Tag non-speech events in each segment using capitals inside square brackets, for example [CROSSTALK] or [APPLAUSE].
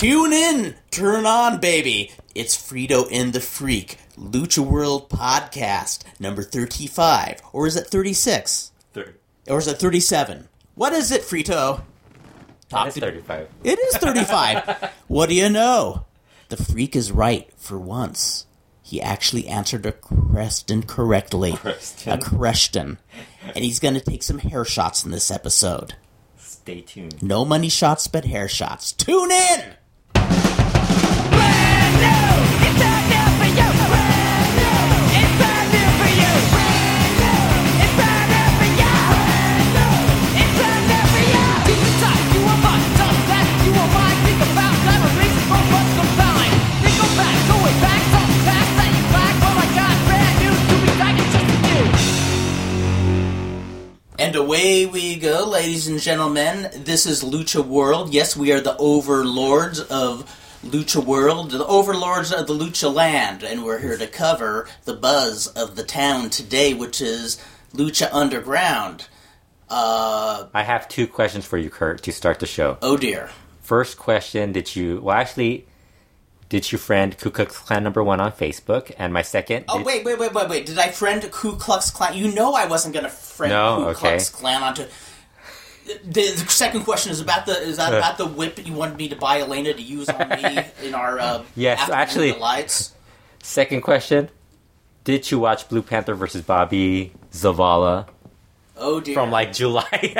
Tune in, turn on, baby. It's Frito and the Freak, Lucha World Podcast, number 35. Or is it 36? Third. Or is it 37? What is it, Frito? It's to- 35. It is 35. [LAUGHS] what do you know? The Freak is right for once. He actually answered a question correctly. Question. A question. And he's going to take some hair shots in this episode. Stay tuned. No money shots, but hair shots. Tune in! Brand new. And away we go, ladies and gentlemen. This is Lucha World. Yes, we are the overlords of Lucha World, the overlords of the Lucha Land, and we're here to cover the buzz of the town today, which is Lucha Underground. Uh, I have two questions for you, Kurt, to start the show. oh dear. First question, did you, well, actually, did you friend Ku Klux Klan number one on Facebook? And my second, Oh wait, wait, wait, wait, wait! Did I friend Ku Klux Klan? You know I wasn't going to friend No, Ku okay. Klux Klan onto. The, the second question is about the is that about the whip you wanted me to buy Elena to use on me [LAUGHS] in our uh, Yes, actually- lights. second question, did you watch Blue Panther versus Bobby Zavala Oh dear. from like July?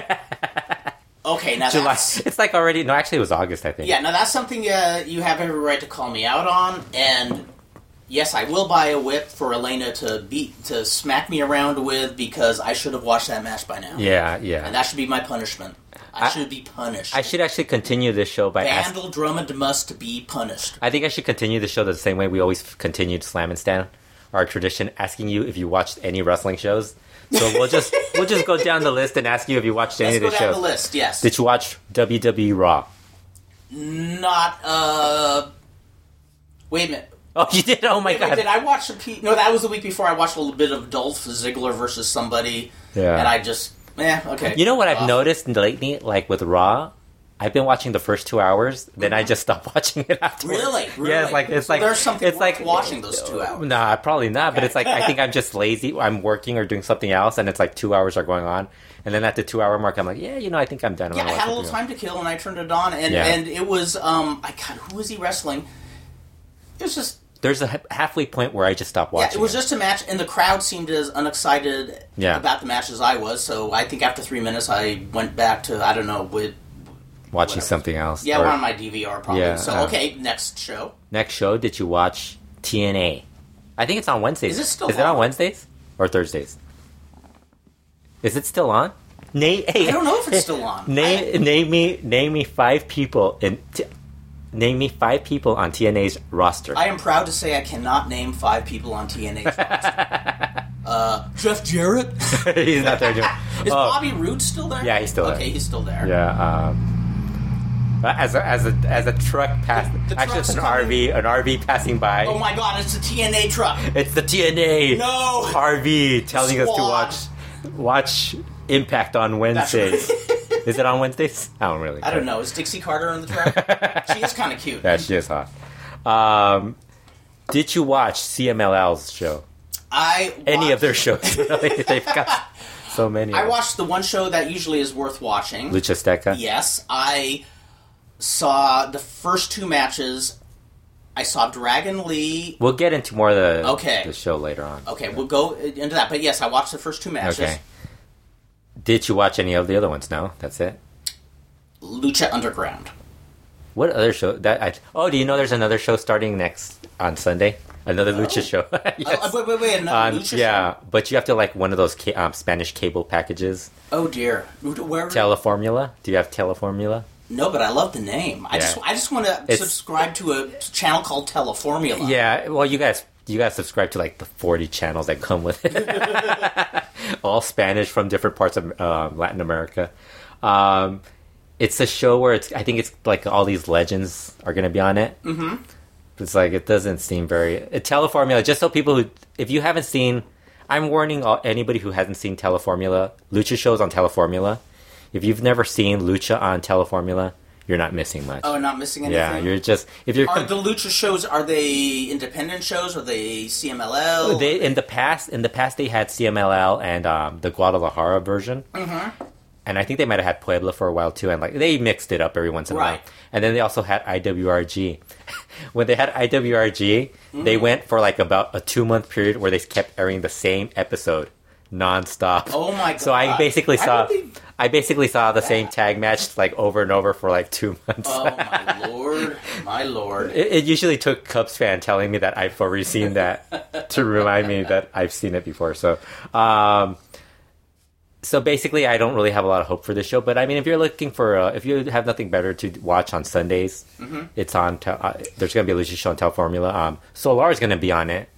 [LAUGHS] okay, now July. that's It's like already, no, actually it was August, I think. yeah, now that's something uh, you have every right to call me out on, and yes, I will buy a whip for Elena to beat to smack me around with because I should have watched that match by now. Yeah, yeah. and that should be my punishment. I, I- should be punished. I should actually continue this show by. Vandal Drummond must be punished. I think I should continue the show the same way we always continued Slam and Stand, our tradition, asking you if you watched any wrestling shows. So we'll just we'll just go down the list and ask you if you watched any Let's of go the down shows. the list. Yes, Did you watch WWE Raw? not uh. Wait a minute. Oh, you did! Oh my Wait, wait, god! did I watch a P- No, that was the week before. I watched a little bit of Dolph Ziggler versus somebody, Yeah. and I just, eh, okay. You know what I've Uh, noticed lately, like with Raw, I've been watching the first two hours, then I just stop [LAUGHS] watching it afterwards. Really? really? Yeah, it's like it's So like there's something it's like watching those two hours. Nah, probably not. But it's like I think I'm just lazy. I'm working or doing something else, and it's like two hours are going on, and then at the two hour mark, I'm like, yeah, you know, I think I'm done. I'm Yeah, I had a little time to kill, and I turned it on, and Yeah. and it was um, I God, who was he wrestling? It was just. There's a halfway point where I just stop watching. yeah, it was just a match, and the crowd seemed as unexcited Yeah. about the match as I was. So I think after three minutes, I went back to I don't know with watching whatever. something else. yeah, Or- we're on my DVR probably. Yeah, so uh, okay, next show. Next show, did you watch TNA? I think it's on Wednesdays. Is it still Is it on on? Wednesdays or Thursdays? Is it still on? Name. Hey, I don't know if it's still on. [LAUGHS] Name name me name me five people in. T- name me five people on TNA's roster. I am proud to say I cannot name five people on TNA. [LAUGHS] uh, Jeff Jarrett. [LAUGHS] He's not there. Doing, Is oh, Bobby Roode still there? Yeah, he's still there. Okay, he's still there. Yeah. Um, as a, as a as a truck pass, The- the actually it's an coming. RV an RV passing by. Oh my God! It's the TNA truck. It's the TNA No. RV telling us to watch watch Impact on Wednesdays. right. [LAUGHS] Is it on Wednesdays? I don't really. I don't know. Is Dixie Carter on the truck? [LAUGHS] she is kind of cute. Yeah, she is hot. Um, did you watch CMLL's show? I Any of their shows? [LAUGHS] Really? They've got so many. I watched the one show that usually is worth watching. Lucha Azteca. Yes, I saw the first two matches. I saw Dragon Lee. We'll get into more of the Okay. the show later on. Okay, we'll go into that. But yes, I watched the first two matches. Okay. Did you watch any of the other ones? No, that's it. Lucha Underground. What other show? That I, oh, do you know there's another show starting next on Sunday? Another Lucha show. [LAUGHS] yes. Oh, wait, wait, wait. Another Um, Lucha yeah, show? but you have to like one of those ca- um, Spanish cable packages. Oh dear. Where? Teleformula. Do you have Teleformula? No, but I love the name. I Yeah. just, I just want to subscribe to a channel called Teleformula. Yeah. Well, you guys, you guys subscribe to like the 40 channels that come with it. [LAUGHS] All Spanish from different parts of um, Latin America. Um, it's a show where it's. I think it's like all these legends are going to be on it. Mm-hmm. It's like it doesn't seem very a Teleformula. Just so people who, if you haven't seen, I'm warning all, anybody who hasn't seen Teleformula. Lucha shows on Teleformula. If you've never seen Lucha on Teleformula, you're not missing much. Oh, not missing anything. yeah, you're just if you're Are the lucha shows are they independent shows? Are they CMLL? they in the past in the past they had CMLL and um, the Guadalajara version. Mm-hmm. And I think they might have had Puebla for a while too, and like they mixed it up every once in a while. And then they also had IWRG. [LAUGHS] when they had IWRG, they Mm. went for like about a two month period where they kept airing the same episode nonstop. Oh my god! So I basically I saw believe I basically saw the same tag match like over and over for like two [LAUGHS] months. Oh my lord, my lord. It, it usually took Cubs fan telling me that I've already seen that [LAUGHS] to remind me that I've seen it before. So, um, so basically, I don't really have a lot of hope for this show. But I mean, if you're looking for, uh, if you have nothing better to watch on Sundays, it's on. Te- uh, there's going to be a Lucha show on Teleformula. Um, Solar is going to be on it.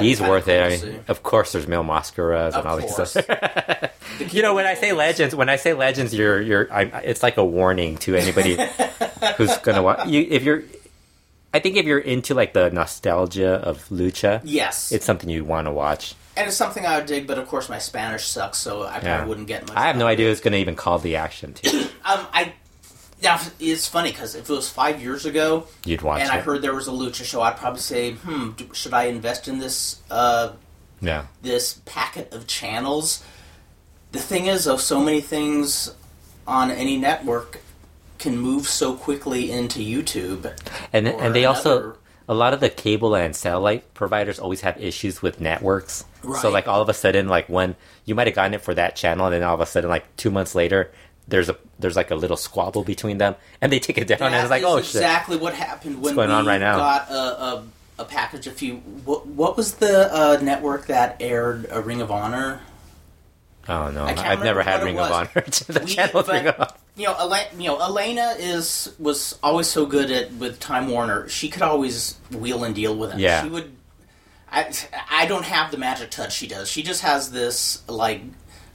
He's worth it. I mean, see. of course, there's Mil Mascaras and all these stuff. You know, when I say legends, when I say legends, you're you're. I, it's like a warning to anybody [LAUGHS] who's gonna watch. You, if you're, I think if you're into like the nostalgia of lucha, Yes, it's something you want to watch. and it's something I would dig, but of course my Spanish sucks, so I probably Yeah. wouldn't get much. I have no idea who's gonna even call the action too. [COUGHS] Um, I now it's funny because if it was five years ago You'd watch and it. I heard there was a lucha show, I'd probably say, "Hmm, should I invest in this uh, yeah, this packet of channels?" The thing is, though, so many things on any network can move so quickly into YouTube. and and they also a lot of the cable and satellite providers always have issues with networks. So like all of a sudden, like when you might have gotten it for that channel, and then all of a sudden, like two months later. There's a there's like a little squabble between them, and they take it down, and That it's like, oh shit! exactly what happened when going we on right now? got a, a, a package. A few. What, what was the uh, network that aired a Ring of Honor? Oh no, I've never had Ring of. Honor. [LAUGHS] the We- channel but- Ring of Honor. You know, Ela- you know, Elena is was always so good at with Time Warner. She could always wheel and deal with it. Yeah. she would. I I don't have the magic touch she does. She just has this like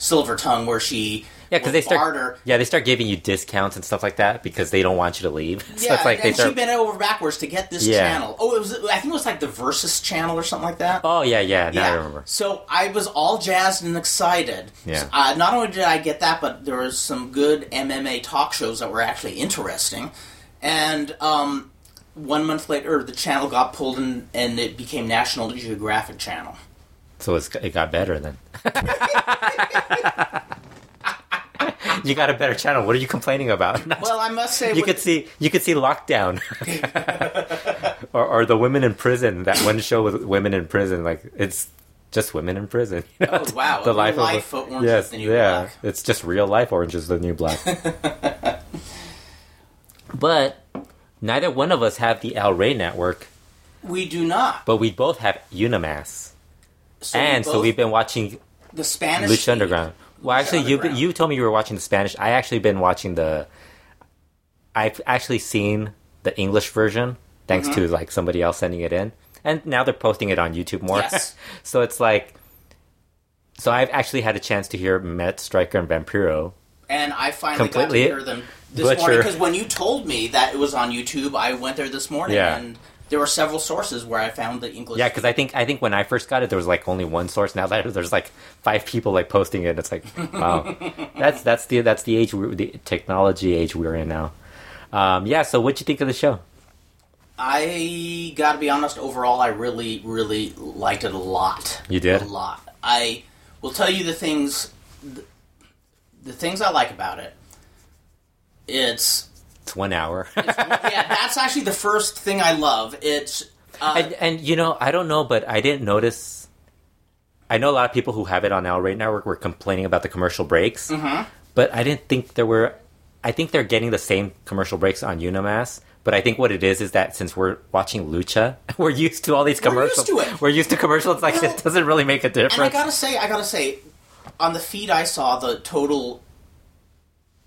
silver tongue where she Yeah, because they start. barter. Yeah, they start giving you discounts and stuff like that because they don't want you to leave. [LAUGHS] So Yeah, it's like they and she start. bent over backwards to get this Yeah. channel. Oh, it was. I think it was like the Versus channel or something like that. Oh yeah, yeah. Now I remember. So I was all jazzed and excited. Yeah. Uh, not only did I get that, but there was some good MMA talk shows that were actually interesting. And um, one month later, the channel got pulled and, and it became National Geographic Channel. So it's, it got better then. [LAUGHS] you got a better channel. What are you complaining about? [LAUGHS] Well, I must say, you could see you could see lockdown, [LAUGHS] or, or the women in prison. That one show with women in prison, like it's just women in prison. you know? Oh, wow. the life life of Orange yes, is the New yeah, Black. it's just real life. Orange is the new black. but neither one of us have the El Rey network, we do not. but we both have UniMás, So and so we've been watching the Spanish Lucha. Underground. Well, Lucha actually, you you told me you were watching the Spanish. I actually been watching the. I've actually seen the English version thanks Mm-hmm. to like somebody else sending it in, and now they're posting it on YouTube more. Yes. [LAUGHS] so it's like, so I've actually had a chance to hear Matt Striker and Vampiro. and I finally Completely got to hear them this butcher. morning because when you told me that it was on YouTube, I went there this morning Yeah. and there were several sources where I found the English. Yeah, because I think I think when I first got it, there was like only one source. Now that there's like five people like posting it, it's like wow, [LAUGHS] that's that's the that's the age we the technology age we're in now. Um, yeah. So what'd you think of the show? I got to be honest. Overall, I really, really liked it a lot. You did? a lot. I will tell you the things, the, the things I like about it. It's It's one hour. [LAUGHS] yeah, that's actually the first thing I love. It's uh, and, and you know, I don't know, but I didn't notice. I know a lot of people who have it on El Rey Network were complaining about the commercial breaks, Mm-hmm. but I didn't think there were. I think they're getting the same commercial breaks on UniMás. But I think what it is is that since we're watching Lucha, [LAUGHS] we're used to all these We're commercials. used to it. We're used to commercials. It's Like Well, it doesn't really make a and I gotta say, I gotta say, on the feed I saw, the total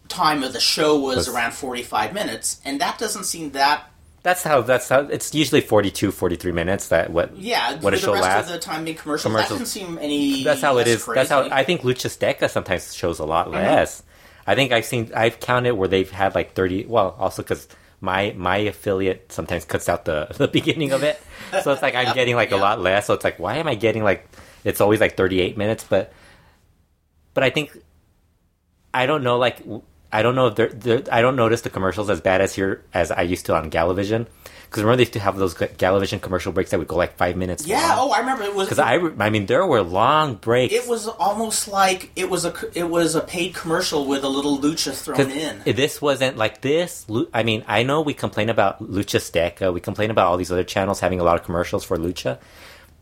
time of the show was around forty-five minutes, and that doesn't seem that. That's how. That's how. It's usually 42, 43 minutes. That what. Yeah, What a show the rest lasts. the time being commercials, Commercials. that doesn't seem any. That's how it is. That's how. I think Lucha Azteca sometimes shows a lot less. I think I've seen. I've counted where they've had like thirty. Well, also because my my affiliate sometimes cuts out the [LAUGHS] the beginning of it, so it's like I'm [LAUGHS] Yep, getting like a lot less. So it's like, why am I getting like? It's always like thirty eight minutes, but but I think I don't know. Like I don't know if they're, they're I don't notice the commercials as bad as here as I used to on Galavision. Because remember they used to have those Galavision commercial breaks that would go like five minutes. Yeah. Oh, I remember it was Because I, I mean, there were long breaks. It was almost like it was a it was a paid commercial with a little lucha thrown in. This wasn't like this. I mean, I know we complain about Lucha Azteca, we complain about all these other channels having a lot of commercials for Lucha,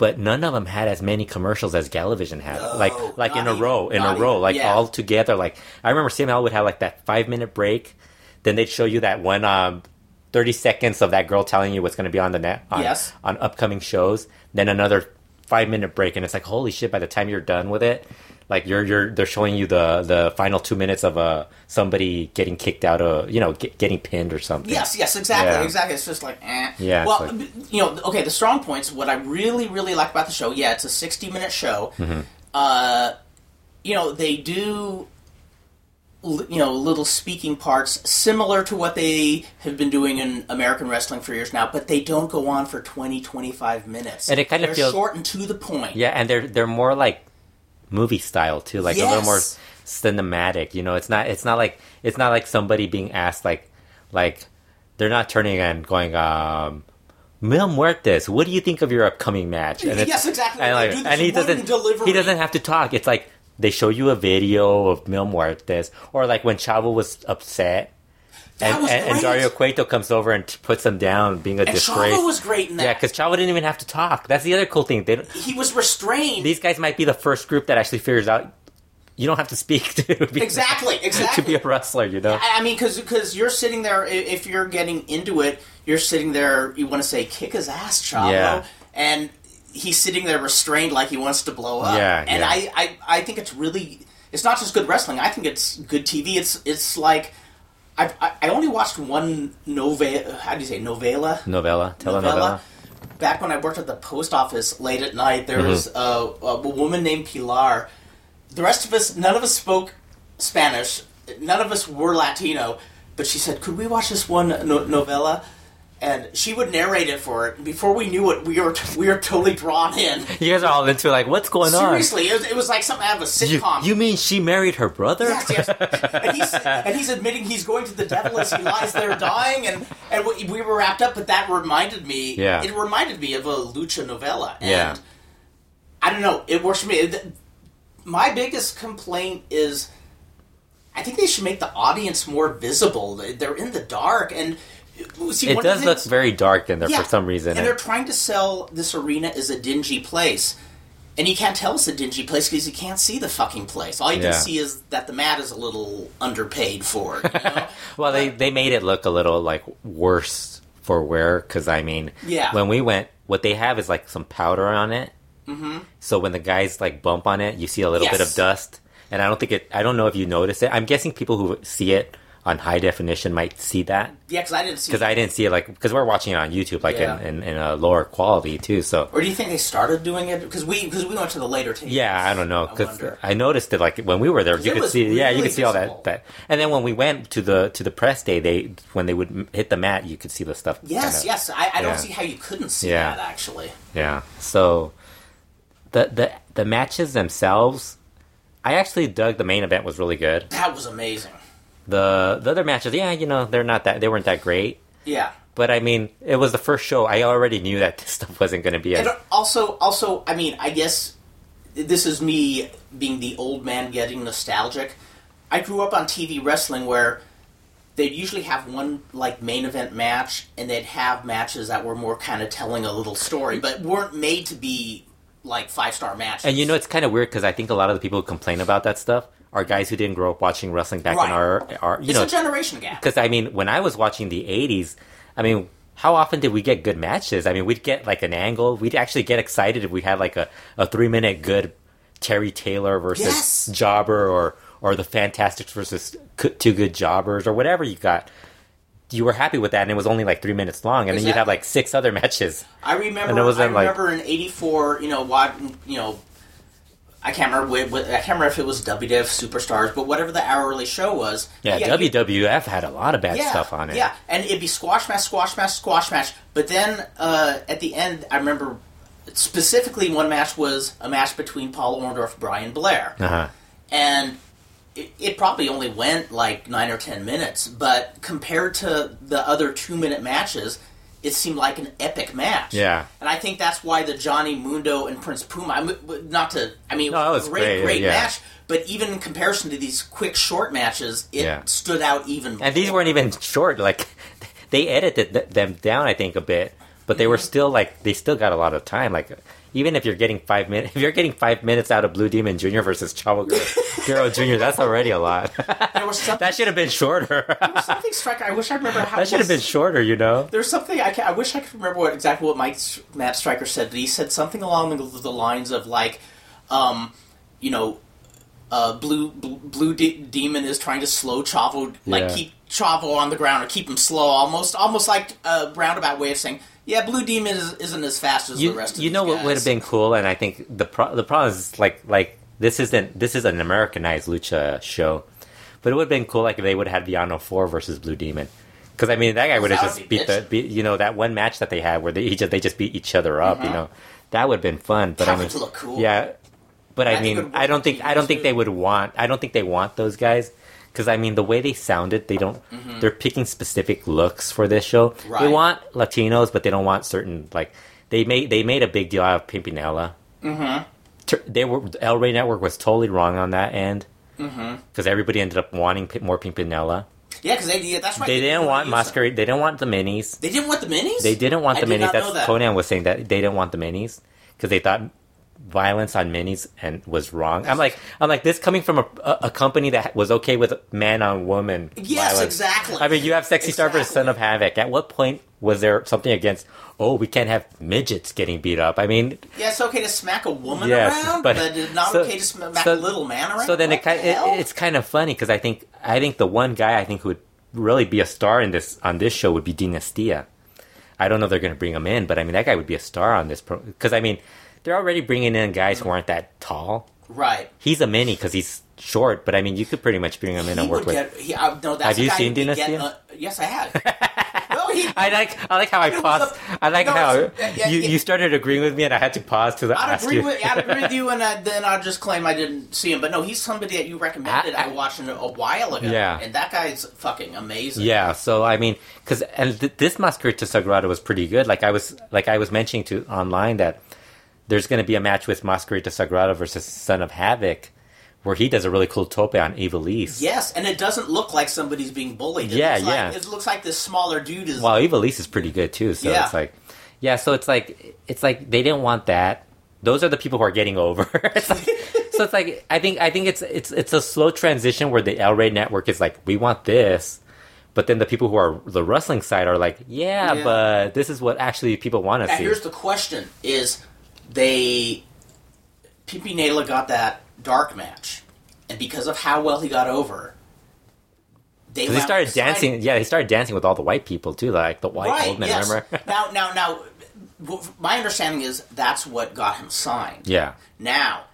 but none of them had as many commercials as Galavision had. No, like, like in a row, in a row, even, like yeah. all together. Like I remember CML would have like that five minute break, then they'd show you that one um, thirty seconds of that girl telling you what's going to be on the net on, Yes. on upcoming shows, then another five minute break, and it's like holy shit! By the time you're done with it, like you're you're they're showing you the the final two minutes of uh somebody getting kicked out of you know get, getting pinned or something. Yes, yes, exactly, Yeah. exactly. It's just like, eh. Yeah, Well, like- you know, okay. The strong points. What I really, really like about the show, yeah, it's a sixty-minute show. Mm-hmm. Uh, you know, they do, you know, little speaking parts similar to what they have been doing in American wrestling for years now, but they don't go on for 20, 25 minutes. And it kind of They're feels- short and to the point. Yeah, and they're they're more like movie style too, like a little more cinematic. You know, it's not it's not like it's not like somebody being asked like like they're not turning and going um. Mil Muertes, what do you think of your upcoming match? And Yes, exactly. And, like, do and he doesn't delivery. he doesn't have to talk. It's like they show you a video of Mil Muertes, or like when Chavo was upset, and, and, and. Dario Cueto comes over and t- puts him down, being a And disgrace. Chavo was great in that. yeah, because Chavo didn't even have to talk. That's the other cool thing. They don't, he was restrained. these guys might be the first group that actually figures out you don't have to speak [LAUGHS] to be, Exactly, exactly [LAUGHS] to be a wrestler. You know, I I mean, because because you're sitting there, if you're getting into it, you're sitting there, you want to say, kick his ass, Chavo. Yeah. And he's sitting there restrained like he wants to blow up. Yeah, And yeah. I, I, I think it's really, it's not just good wrestling, I think it's good TV. It's it's like, I've, I, I only watched one novella, how do you say, novella? novella, telenovela. novella. Back when I worked at the post office late at night, there mm-hmm. was a, a woman named Pilar. The rest of us, none of us spoke Spanish. None of us were Latino. But she said, "Could we watch this one no- novella?" And she would narrate it for it. Before we knew it, we were [LAUGHS] we were totally drawn in. You guys are all into like, what's going on? Seriously, it was, it was like something out of a sitcom. You, you mean she married her brother? Yes, yes. And he's, [LAUGHS] and he's admitting he's going to the devil as he lies there dying, and, and we we were wrapped up, but that reminded me, Yeah. it reminded me of a lucha novella. And Yeah. I don't know, it works for me. My biggest complaint is I think they should make the audience more visible. They're in the dark, and see, it does look very dark in there yeah, for some reason. And they're trying to sell this arena as a dingy place. And you can't tell it's a dingy place because you can't see the fucking place. All you Yeah. can see is that the mat is a little underpaid for it. You [LAUGHS] know? well, they they made it look a little like worse for wear because I mean, Yeah. when we went, what they have is like some powder on it. Mm-hmm. So when the guys like bump on it, you see a little bit of dust, and I don't think it. I don't know if you notice it. I'm guessing people who see it on high definition might see that yeah, because I didn't see. because I didn't see it like because we're watching it on YouTube like Yeah. in, in, in a lower quality too. So or do you think they started doing it because we because we went to the later tape? yeah, I don't know I because wonder. I, noticed it like when we were there, you could see yeah, you could see all that that. And then when we went to the to the press day, they when they would hit the mat, you could see the stuff. Yes, kinda- yes. I, I don't see how you couldn't see Yeah. that actually. Yeah. So the the the matches themselves, I actually dug. The main event was really good. That was amazing. The the other matches, yeah, you know, they're not that they weren't that great. Yeah. But I mean, it was the first show. I already knew that [LAUGHS] this stuff wasn't going to be as And also, also, I mean, I guess this is me being the old man getting nostalgic. I grew up on TV wrestling where they'd usually have one like main event match, and they'd have matches that were more kind of telling a little story, but weren't made to be like five star matches. And you know, it's kind of weird because I think a lot of the people who complain about that stuff are guys who didn't grow up watching wrestling back Right. in our our you it's know a generation gap. because I mean, when I was watching the '80s, I mean, how often did we get good matches? I mean, we'd get like an angle. We'd actually get excited if we had like a, a three minute good Terry Taylor versus Yes. Jobber or or the Fantastics versus two good jobbers or whatever you got. You were happy with that, and it was only like three minutes long, and then you'd have like six other matches. I remember. And it wasn't I like- remember in '84. You know, what you know. I can't remember. What, what- I can't remember if it was WWF Superstars, but whatever the hourly show was. Yeah, you- WWF had a lot of bad yeah, stuff on it. Yeah, and it'd be squash match, squash match, squash match. But then uh, at the end, I remember specifically one match was a match between Paul Orndorff, Brian Blair, Uh-huh. and it, it probably only went like nine or ten minutes, but compared to the other two minute matches, it seemed like an epic match. Yeah. and I think that's why the Johnny Mundo and Prince Puma. I mean, not to, I mean, it No, it was was a great, great, great yeah. match. But even in comparison to these quick, short matches, it Yeah. stood out even. More. And these weren't even short. Like [LAUGHS] they edited them down, I think, a bit, but they were Mm-hmm. still like they still got a lot of time. Like even if you're getting five minutes, if you're getting five minutes out of Blue Demon Jr. versus Chavo Guerrero Jr., that's already a lot. [LAUGHS] There was something, that should have been shorter. there was something striker. I wish I remember [LAUGHS] how. that should have been shorter, you know. There's something I, can, I wish I could remember what exactly what Mike Matt Striker said, but he said something along the, the lines of like, um, you know, uh, Blue Blue, Blue De- Demon is trying to slow Chavo, like Yeah. keep Chavo on the ground or keep him slow, almost almost like a roundabout way of saying, yeah, Blue Demon is, isn't as fast as You, the rest of them. you know what would have been cool, and I think the pro- the problem is like like this isn't this is an Americanized lucha show, but it would have been cool like if they would have had Villano Four versus Blue Demon. Because I mean, that guy would have just be beat the, beat, you know, that one match that they had where they he just they just beat each other up. You uh-huh. know, that would have been fun. But That I mean, cool. yeah. But I, I mean, I don't think I don't think they would want. I don't think they want those guys. Because I mean, the way they sounded, they don't. They're picking specific looks for this show. They want Latinos, but they don't want certain like. They made they made a big deal out of Pimpinela. Mm-hmm. They were El Rey Network was totally wrong on that end. Because everybody ended up wanting more Pimpinela. Yeah, because they yeah, that's right. They didn't wanna them. Masquerade. They didn't want the minis. They didn't want the minis. They didn't want I the did minis. That's that. Konnan was saying that they didn't want the minis because they thought violence on minis and was wrong. I'm like, I'm like this coming from a, a, a company that was okay with man on woman. Yes, violence. exactly. I mean, you have Sexy Star versus Son of Havoc. At what point was there something against? Oh, we can't have midgets getting beat up. I mean, Yeah, it's okay to smack a woman Yes, around, but- but, it's not so- okay to smack so- a little man around. so then What it, kind it it's kind of funny because I think I think the one guy I think who would really be a star in this on this show would be Dinastia. I don't know if they're going to bring him in, but I mean that guy would be a star on this because I mean they're already bringing in guys who aren't that tall. right. He's a mini because he's short, but I mean you could pretty much bring him in He and work with. get. He, uh, no, that's Have you seen Dynasty? Uh, yes, I have. [LAUGHS] no, he. I like I like how I paused. a- I like no, how yeah, you, yeah. you started agreeing with me, and I had to pause to I'd ask agree you. with I'd agree with you, [LAUGHS] and I, then I'd just claim I didn't see him. But no, he's somebody that you recommended. I, I- watched him a while ago. Yeah. and that guy's fucking amazing. Yeah, so I mean, because and th- this Mascarita Sagrada was pretty good. Like I was like I was mentioning to online that there's going to be a match with Mascarita Sagrada versus Son of Havoc, where he does a really cool tope on Ivelisse. Yes, and it doesn't look like somebody's being bullied. It Yeah, looks like- yeah. it looks like this smaller dude is. Well, Ivelisse is pretty good too. So Yeah. it's like, yeah, so it's like it's like they didn't want that. Those are the people who are getting over. [LAUGHS] It's like- so it's like I think I think it's it's it's a slow transition where the El Rey network is like we want this, but then the people who are the wrestling side are like yeah, Yeah. but this is what actually people want to see. here's the question: Is they Pimpinela got that dark match, and because of how well he got over, they wound started signing- dancing. Yeah, he started dancing with all the white people too, like the white Right? old men. yes. Remember? [LAUGHS] now, now, now, my understanding is that's what got him signed. yeah, Now,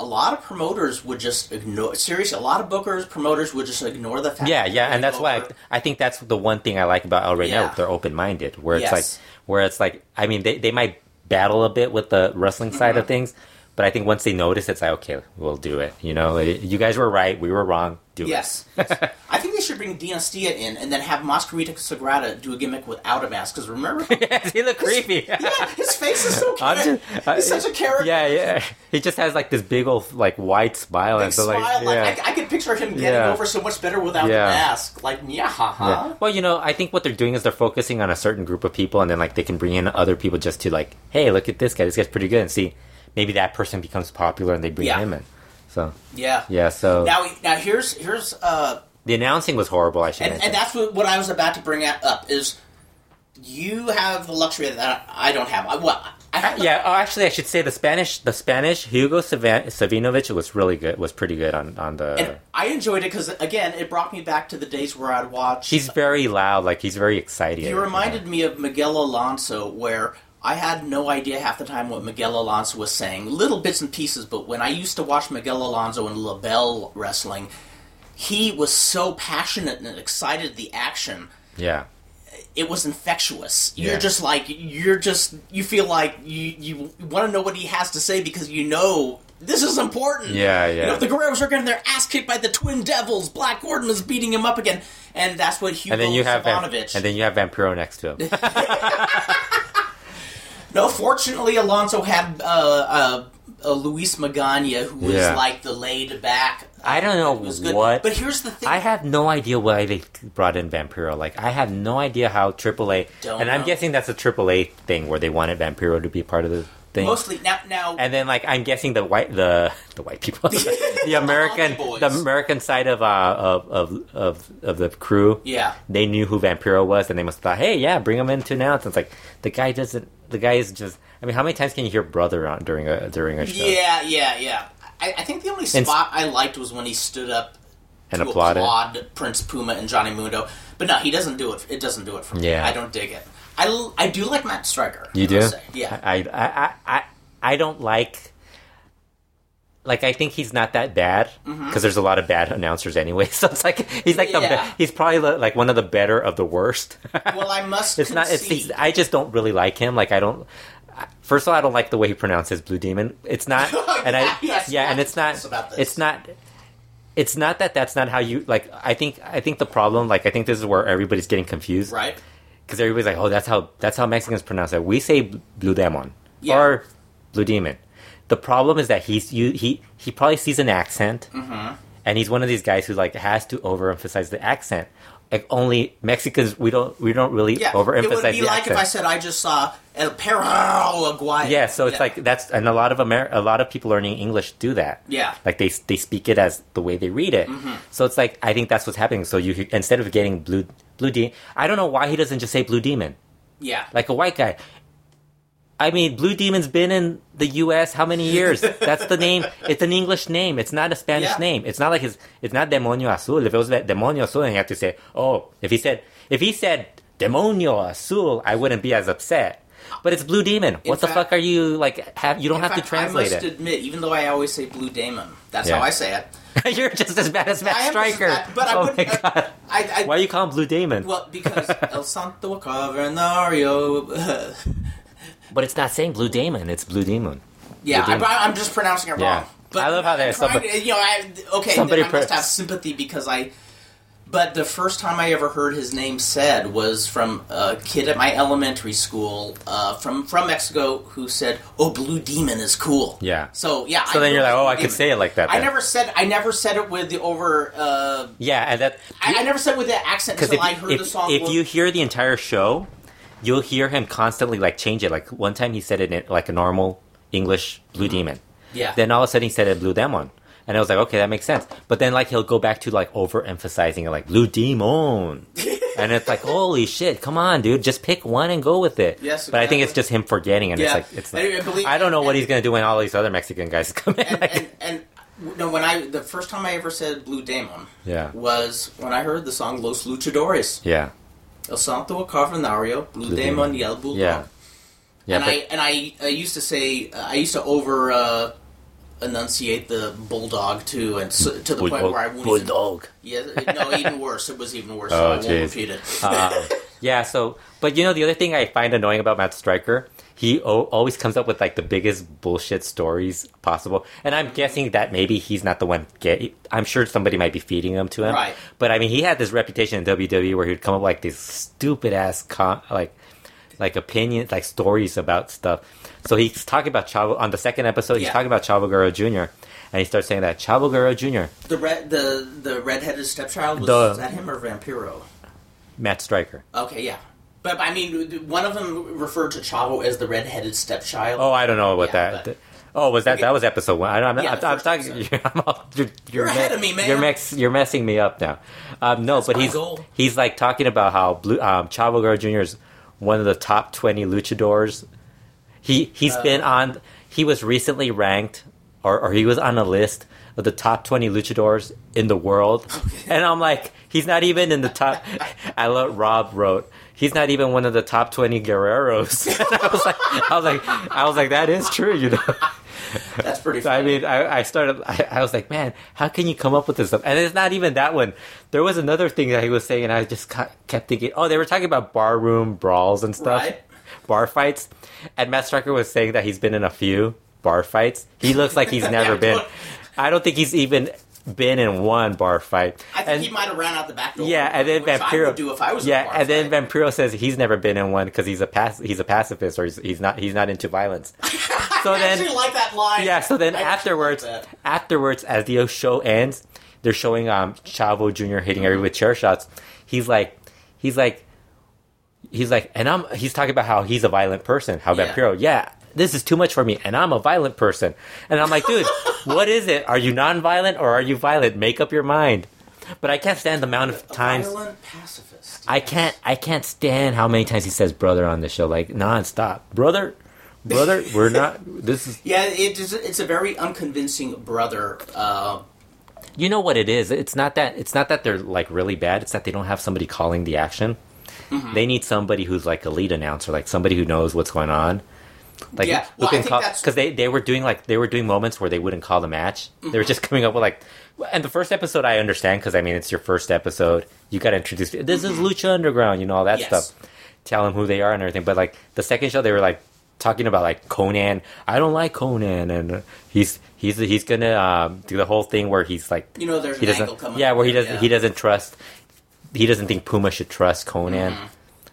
a lot of promoters would just ignore. Seriously, a lot of bookers, promoters would just ignore the fact. yeah, that yeah, and that's why I, I think that's the one thing I like about El Rey Yeah. Network. They're open minded, where it's Yes. like, where it's like, I mean, they they might battle a bit with the wrestling side Mm-hmm. of things, but I think once they notice, it's like, okay, we'll do it. You know, you guys were right, we were wrong. Do Yes. it. Yes. [LAUGHS] I think they should bring Dinastia in and then have Mascarita Sagrada do a gimmick without a mask. Because remember, [LAUGHS] yes, he looked creepy. yeah, his face is so [LAUGHS] cute. just- I- He's such a character. Yeah, yeah. He just has like this big old like white smile, Big and so smile. like, Like, yeah. I, I could picture him getting Yeah. over so much better without Yeah. the mask. Like, yeah, ha Yeah. ha. Well, you know, I think what they're doing is they're focusing on a certain group of people, and then like they can bring in other people just to like, hey, look at this guy. This guy's pretty good, and see maybe that person becomes popular, and they bring Yeah. him in. So Yeah. yeah, so Now, now here's here's uh, the announcing was horrible. I should and, and that's what, what I was about to bring up is you have the luxury that I don't have. I, well, I have yeah, oh, actually, I should say the Spanish, the Spanish Hugo Savan- Savinovich was really good. Was pretty good on on the. And I enjoyed it because again, it brought me back to the days where I'd watch. he's very loud, like he's very excited. He reminded me of Miguel Alonso, where I had no idea half the time what Miguel Alonso was saying. Little bits and pieces, but when I used to watch Miguel Alonso in LaBelle wrestling, he was so passionate and excited the action. Yeah, It was infectious. You're just like you're just you feel like you you want to know what he has to say because you know this is important. Yeah, yeah. You know, the Guerreros are getting their ass kicked by the Twin Devils. Black Gordman is beating him up again, and that's what Hugo and then you have Vam- and then you have Vampiro next to him. [LAUGHS] [LAUGHS] no, fortunately, Alonso had uh, uh, uh, Luis Magana, who was Yeah. like the laid back. I don't know It was good. what- But here's the thing. I have no idea why they brought in Vampiro. Like, I have no idea how AAA. Don't and I'm know. guessing that's a AAA thing where they wanted Vampiro to be part of the thing. Mostly now, now and then, like, I'm guessing the white the [LAUGHS] the white people, [LAUGHS] the American Boys. the American side of uh of of of, of the crew. yeah. They knew who Vampiro was, and they must have thought, "Hey, yeah, bring him in to announce." It's like the guy doesn't. The guy is just. I mean, how many times can you hear brother on during a during a show? Yeah, yeah, yeah. I, I think the only And- spot I liked was when he stood up And applauded. applaud Prince Puma and Johnny Mundo. But no, he doesn't do it. It doesn't do it for me. Yeah. I don't dig it. I, I do like Matt Striker. You I do? Yeah. I, I, I, I, don't like. Like I think he's not that bad because there's a lot of bad announcers anyway. [LAUGHS] So it's like he's like the Mm-hmm. Yeah. be- he's probably the, like one of the better of the worst. [LAUGHS] Well, I must. it's not. It's, I just don't really like him. Like I don't. First of all, I don't like the way he pronounces Blue Demon. It's not, [LAUGHS] and I Yes, yeah, and it's not. yes, about this. It's not. It's not that that's not how you like. I think I think the problem, like I think this is where everybody's getting confused right. Because everybody's like, "Oh, that's how that's how Mexicans pronounce it." We say blue demon Yeah. or blue demon. The problem is that he's you he he probably sees an accent, Mm-hmm. and he's one of these guys who like has to overemphasize the accent. Like only Mexicans, we don't we don't really Yeah. overemphasize it would be like accent. if I said I just saw El Paraguay. yeah, so it's like that's and a lot of Amer- a lot of people learning English do that. Yeah. Mm-hmm. like they they speak it as the way they read it. So it's like I think that's what's happening. So you instead of getting blue blue demon, I don't know why he doesn't just say blue demon. yeah. like a white guy. I mean, Blue Demon's been in the U.S. how many years? [LAUGHS] That's the name. It's an English name. It's not a Spanish Yeah. name. It's not like his. It's not Demonio Azul. If it was Demonio Azul, then you have to say, oh, if he said, if he said Demonio Azul, I wouldn't be as upset. But it's Blue Demon. what the fact- fuck are you like? Have you don't In have to fact, translate I must it. admit, even though I always say Blue Demon, that's Yeah. how I say it. [LAUGHS] You're just as bad as Matt am Striker. but I oh my wouldn't- uh, god! I, I, Why you call him Blue Demon? Well, because [LAUGHS] El Santo Cavernario. [LAUGHS] but it's not saying Blue Demon. It's Blue Demon. yeah, Blue Demon. I, I'm just pronouncing it Yeah. wrong. But I love how they- trying somebody- to- you know, I, okay, Somebody then I must pre- have sympathy because I. But the first time I ever heard his name said was from a kid at my elementary school uh, from from Mexico who said, "Oh, Blue Demon is cool." Yeah. So yeah. So I then you're like, oh, I could say it like that. I never said I never said it with the over. Uh, Yeah, and that I, I never said with the accent Because until if, I heard if, the song. if Well, you hear the entire show, you'll hear him constantly like change it. Like one time he said it in like a normal English Blue Demon. Mm-hmm. yeah, Then all of a sudden he said it Blue Demon. And I was like, okay, that makes sense. But then like he'll go back to like overemphasizing it like Blue Demon. [LAUGHS] and it's like, holy shit, come on, dude, just pick one and go with it. Yes, But I think it's just him forgetting and Yeah. it's like it's I- like, I believe- I don't know what and- he's gonna do when all these other Mexican guys [LAUGHS] come in. and, Like- and, and no, when I the first time I ever said Blue Demon yeah. was when I heard the song Los Luchadores, Yeah. El Santo Cavernario, Blue, Blue Demon, Demon. y el Bulldog. Yeah. Yeah. and but- I and I, I used to say uh, I used to over uh, enunciate the bulldog too, and so, to the point where I wouldn't. Bulldog. Even, yeah, no, even worse. It was even worse. so [LAUGHS] Oh, I won't repeat it. Um, yeah, so, but you know, the other thing I find annoying about Matt Striker, he o- always comes up with like the biggest bullshit stories possible. And I'm guessing that maybe he's not the one get. I'm sure somebody might be feeding them to him. Right. But I mean, he had this reputation in WWE where he'd come up with like these stupid ass con- like like opinions, like stories about stuff. So he's talking about Chavo on the second episode. He's Yeah. talking about Chavo Guerrero Jr. And he starts saying that Chavo Guerrero Jr. the red the the redheaded stepchild was The- that him or Vampiro? Matt Striker. Okay, yeah. But I mean, one of them referred to Chavo as the redheaded stepchild. Oh, I don't know what Yeah, that. but- oh, was that that was episode one? I don't, I'm, Yeah, I'm, I'm talking. You're, [LAUGHS] I'm all, you're, you're, ahead me- of me, man. You're mess, You're messing me up now. Um, no, but he's goal. he's like talking about how Blue um, Chavo Guerrero Jr. is one of the top twenty luchadors. He he's Uh. been on. He was recently ranked, or or he was on a list of the top twenty luchadors in the world, and I'm like, he's not even in the top. I love Rob wrote. He's not even one of the top twenty guerreros. [LAUGHS] I was like, I was like, I was like, that is true, you know. That's pretty. [LAUGHS] So, I mean, I, I started. I, I was like, man, how can you come up with this stuff? And it's not even that one. There was another thing that he was saying, and I just kept thinking, oh, they were talking about barroom brawls and stuff, Right. Bar fights. And Matt Striker was saying that he's been in a few, bar fights. He looks like he's [LAUGHS] never Yeah, been. I don't think he's even been in one bar fight. I think And- he might have ran out the back door. yeah, and then Vampiro do if I was. yeah, in a bar and then fight. Vampiro says he's never been in one because he's a pac- he's a pacifist or he's, he's not he's not into violence. [LAUGHS] so I then actually like that line. yeah, so then I afterwards, like afterwards, as the show ends, they're showing um Chavo Jr. hitting everyone with chair shots. He's like, he's like, he's like, and I'm he's talking about how he's a violent person. How Yeah. Vampiro, yeah, this is too much for me, and I'm a violent person. And I'm like, dude, [LAUGHS] what is it? Are you non-violent or are you violent? Make up your mind. But I can't stand the amount of A times. violent pacifist. I can't I can't stand how many times he says brother on the show, like nonstop. Brother, brother, we're not. [LAUGHS] This is Yeah, it is. It's a very unconvincing brother. Uh, You know what it is? It's not that it's not that they're like really bad. It's that they don't have somebody calling the action. Mm-hmm. They need somebody who's like a lead announcer, like somebody who knows what's going on. Like Yeah, who well, I can think call that's- because they they were doing like they were doing moments where they wouldn't call the match. They were Mm-hmm. just coming up with like. And the first episode I understand because I mean it's your first episode. You got to introduce this is Lucha Underground, you know all that Mm-hmm. Yes. stuff. Tell them who they are and everything. But like the second show, they were like talking about like Konnan. I don't like Konnan, and he's he's he's gonna um, do the whole thing where he's like you know, there's he an doesn't. angle coming. Yeah, where he doesn't. yeah. He doesn't trust. He doesn't think Puma should trust Konnan, Mm-hmm.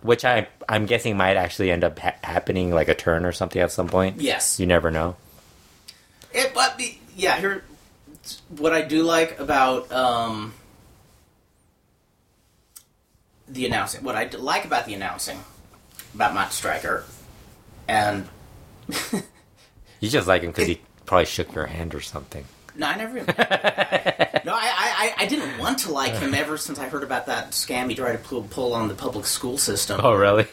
which I I'm guessing might actually end up ha- happening like a turn or something at some point. Yes. You never know. It, but the- yeah, here, what I do like about um, the announcing, what I like about the announcing about Matt Striker, and [LAUGHS] You just like him because he probably shook your hand or something. No, I never. [LAUGHS] No, I, I, I, I didn't want to like him ever since I heard about that scam he tried to pull, pull on the public school system. Oh really?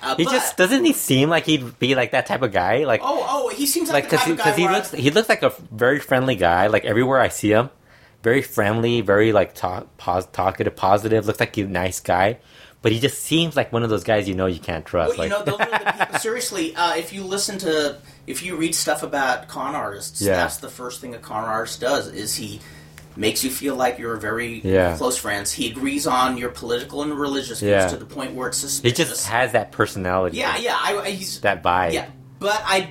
Uh, He but- just doesn't he seem like he'd be like that type of guy? Like Oh, oh, he seems like like, the because type he, of guy 'cause he where I- looks he looks like a very friendly guy. Like everywhere I see him, very friendly, very like talk, pos- talkative, positive. Looks like a nice guy, but he just seems like one of those guys you know you can't trust. Well, you like know, those are the [LAUGHS] people. Seriously, uh, if you listen to, if you read stuff about con artists, Yeah. that's the first thing a con artist does. Is he makes you feel like you're very Yeah. close friends. He agrees on your political and religious views Yeah. to the point where it's he suspicious. just has that personality. yeah, yeah. I, I- he's that vibe. yeah, but I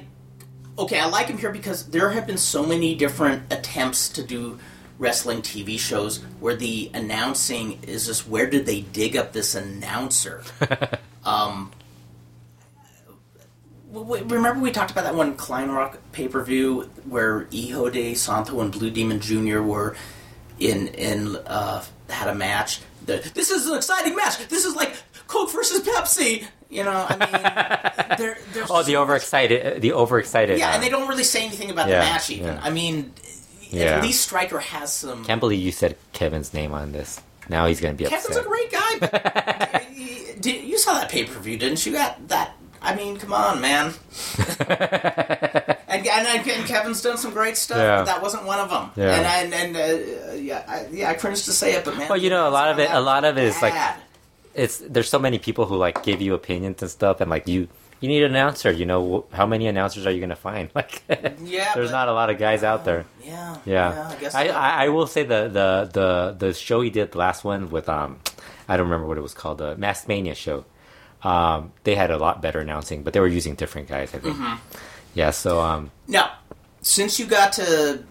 okay. I like him here because there have been so many different attempts to do wrestling TV shows where the announcing is just where did they dig up this announcer? [LAUGHS] um, remember we talked about that one Kleinrock pay per view where Hijo del Santo and Blue Demon Jr. were in in uh, had a match. The, this is an exciting match. This is like Coke versus Pepsi. You know, I mean, they're, they're [LAUGHS] Oh, the so- overexcited, the overexcited. yeah, uh, and they don't really say anything about Yeah, the match. Even yeah. I mean, Yeah. at least Striker has some. Can't believe you said Kevin's name on this. Now he's gonna be Kevin's upset. a great guy. [LAUGHS] Did, you saw that pay per view, didn't you? That that. I mean, come on, man. [LAUGHS] and, and and Kevin's done some great stuff, Yeah. but that wasn't one of them. Yeah. And and, and uh, yeah, I, yeah, I cringe to say it, but man. Well, you know, a lot of it- a lot of it is, like, it's there's so many people who like give you opinions and stuff, and like you you need an announcer. You know, how many announcers are you gonna find? [LAUGHS] Like, Yeah, there's but- not a lot of guys out there. Yeah, Yeah, I guess. I. I, I will say the, the the the show he did the last one with um I don't remember what it was called the Masked Mania show. Um, they had a lot better announcing, but they were using different guys. I think. Mm-hmm. Yeah. So um, Now, since you got to,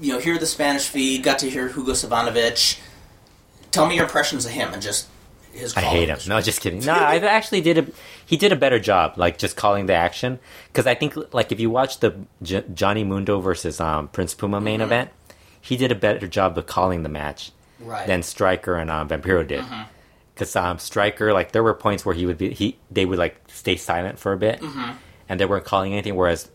you know, hear the Spanish feed, got to hear Hugo Savinovich, tell me your impressions of him and just. I hate him. No, just kidding. [LAUGHS] No, I actually did a he did a better job, like just calling the action. Because I think like if you watch the J- Johnny Mundo versus um, Prince Puma main Mm-hmm. event, he did a better job of calling the match Right. than Striker and um, Vampiro did. Mm-hmm. Because um, Striker, like there were points where he would be he they would like stay silent for a bit, Mm-hmm. and they weren't calling anything. Whereas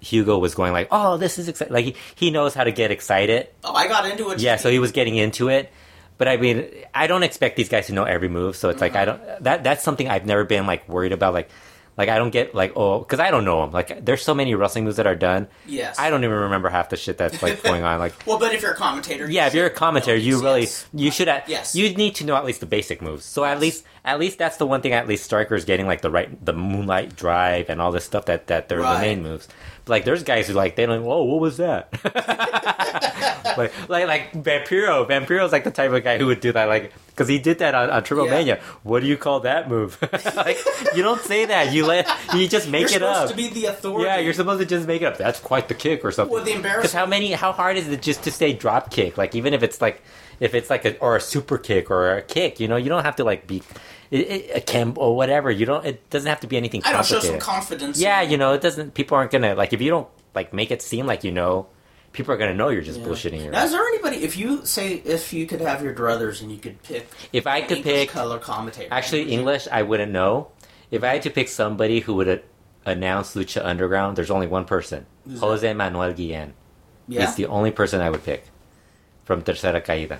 Hugo was going like, "Oh, this is exciting!" Like he, he knows how to get excited. Oh, I got into it. Yeah, so he was getting into it. But I mean, I don't expect these guys to know every move. So it's like I mm-hmm. don't. That that's something I've never been like worried about. Like, like I don't get like oh, because I don't know them. Like, there's so many wrestling moves that are done. Yes. I don't even remember half the shit that's like [LAUGHS] going on. Like, Well, but if you're a commentator, yeah, if you're a commentator, you really yes. you should at, Yes. you need to know at least the basic moves. So at Yes. least at least that's the one thing. At least Striker is getting like the right the moonlight drive and all this stuff that that they're Right. the main moves. Like there's guys who like they don't. Whoa, what was that? [LAUGHS] like like like Vampiro. Vampiro's like the type of guy who would do that. Like because he did that on, on Triple Yeah. Mania. What do you call that move? [LAUGHS] like you don't say that. You let you just make You're it supposed up. to be the authority. Yeah, you're supposed to just make it up. That's quite the kick or something. Well, the embarrassment. Because how many? How hard is it just to say drop kick? Like even if it's like if it's like a or a super kick or a kick, you know, you don't have to like be it, it, a chem or whatever. You don't. It doesn't have to be anything. I don't show some confidence. Yeah, you know, it doesn't. People aren't gonna like if you don't like make it seem like you know. People are gonna know you're just Yeah. bullshitting. Your Now, is there anybody? If you say if you could have your druthers and you could pick, If I could English pick- color commentator, Actually, English, I wouldn't know. If I had to pick somebody who would uh, announce Lucha Underground, there's only one person: Who's Jose Manuel Guillen. yeah, He's the only person I would pick from Tercera Caída.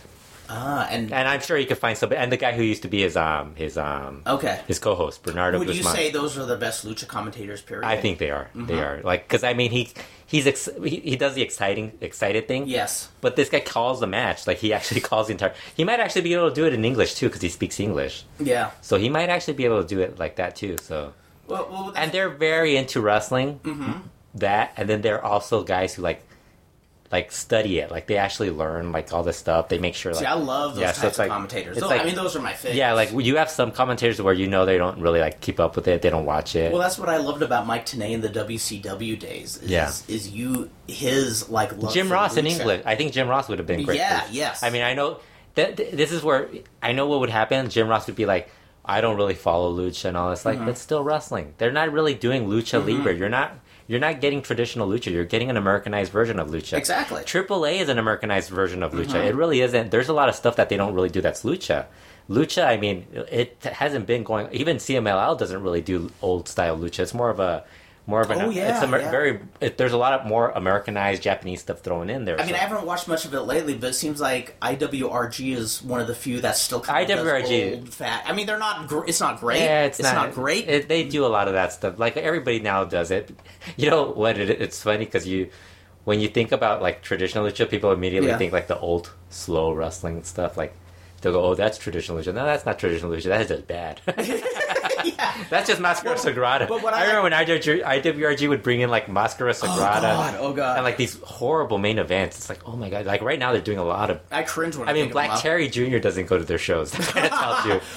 Ah, and And I'm sure you could find somebody. And the guy who used to be his um his um okay. his co-host Bernardo Would you say those are the best lucha commentators? Period. I think they are. They Mhm. are like because I mean he he's ex- he, he does the exciting excited thing. yes. But this guy calls the match. Like he actually [LAUGHS] calls the entire. He might actually be able to do it in English too because he speaks English. Yeah. So he might actually be able to do it like that too. So Well, well and they're very into wrestling. Mhm. That and then they're also guys who like like study it. Like they actually learn like all this stuff. They make sure like See, I love those Yeah, so types it's of like- commentators. it's Those- like- I mean, those are my favorite. Yeah, like you have some commentators where you know they don't really like keep up with it. They don't watch it. Well, that's what I loved about Mike Tenay in the WCW days. Is, Yeah. is you his like love Jim Ross in. English. I think Jim Ross would have been great. Yeah, yes. I mean, I know that th- this is where I know what would happen. Jim Ross would be like, I don't really follow lucha and all this. Like, Mhm. that's still wrestling. They're not really doing lucha Mm-hmm. libre. You're not. You're not getting traditional lucha. You're getting an Americanized version of lucha. Exactly. AAA is an Americanized version of lucha. Mhm. It really isn't. There's a lot of stuff that they don't really do that's lucha. Lucha, I mean, it hasn't been going. Even CMLL doesn't really do old style lucha. It's more of a, more of an. Oh, yeah, it's Amer- yeah. very. It, there's a lot of more Americanized Japanese stuff thrown in there. I mean, I haven't watched much of it lately, but it seems like IWRG is one of the few that's still kind of IWRG. does old fat. I mean, they're not. Gr- it's not great. Yeah, it's, not, great. It, they do a lot of that stuff. Like everybody now does it. [LAUGHS] You know what? It, it's funny because you, when you think about like traditional lucha, people immediately Yeah. think like the old slow wrestling stuff. Like they'll go, "Oh, that's traditional lucha." No, that's not traditional lucha. That is just bad. [LAUGHS] [LAUGHS] [LAUGHS] that's just Mascara Well, Sagrada. but what I, I remember when IWRG, IWRG would bring in like Mascara Oh Sagrada god! Oh god! and like these horrible main events. It's like, oh my god! Like right now they're doing a lot of. I cringe when I, I mean, Black. Terry Jr. doesn't go to their shows. [LAUGHS] That kind of tells you. [LAUGHS]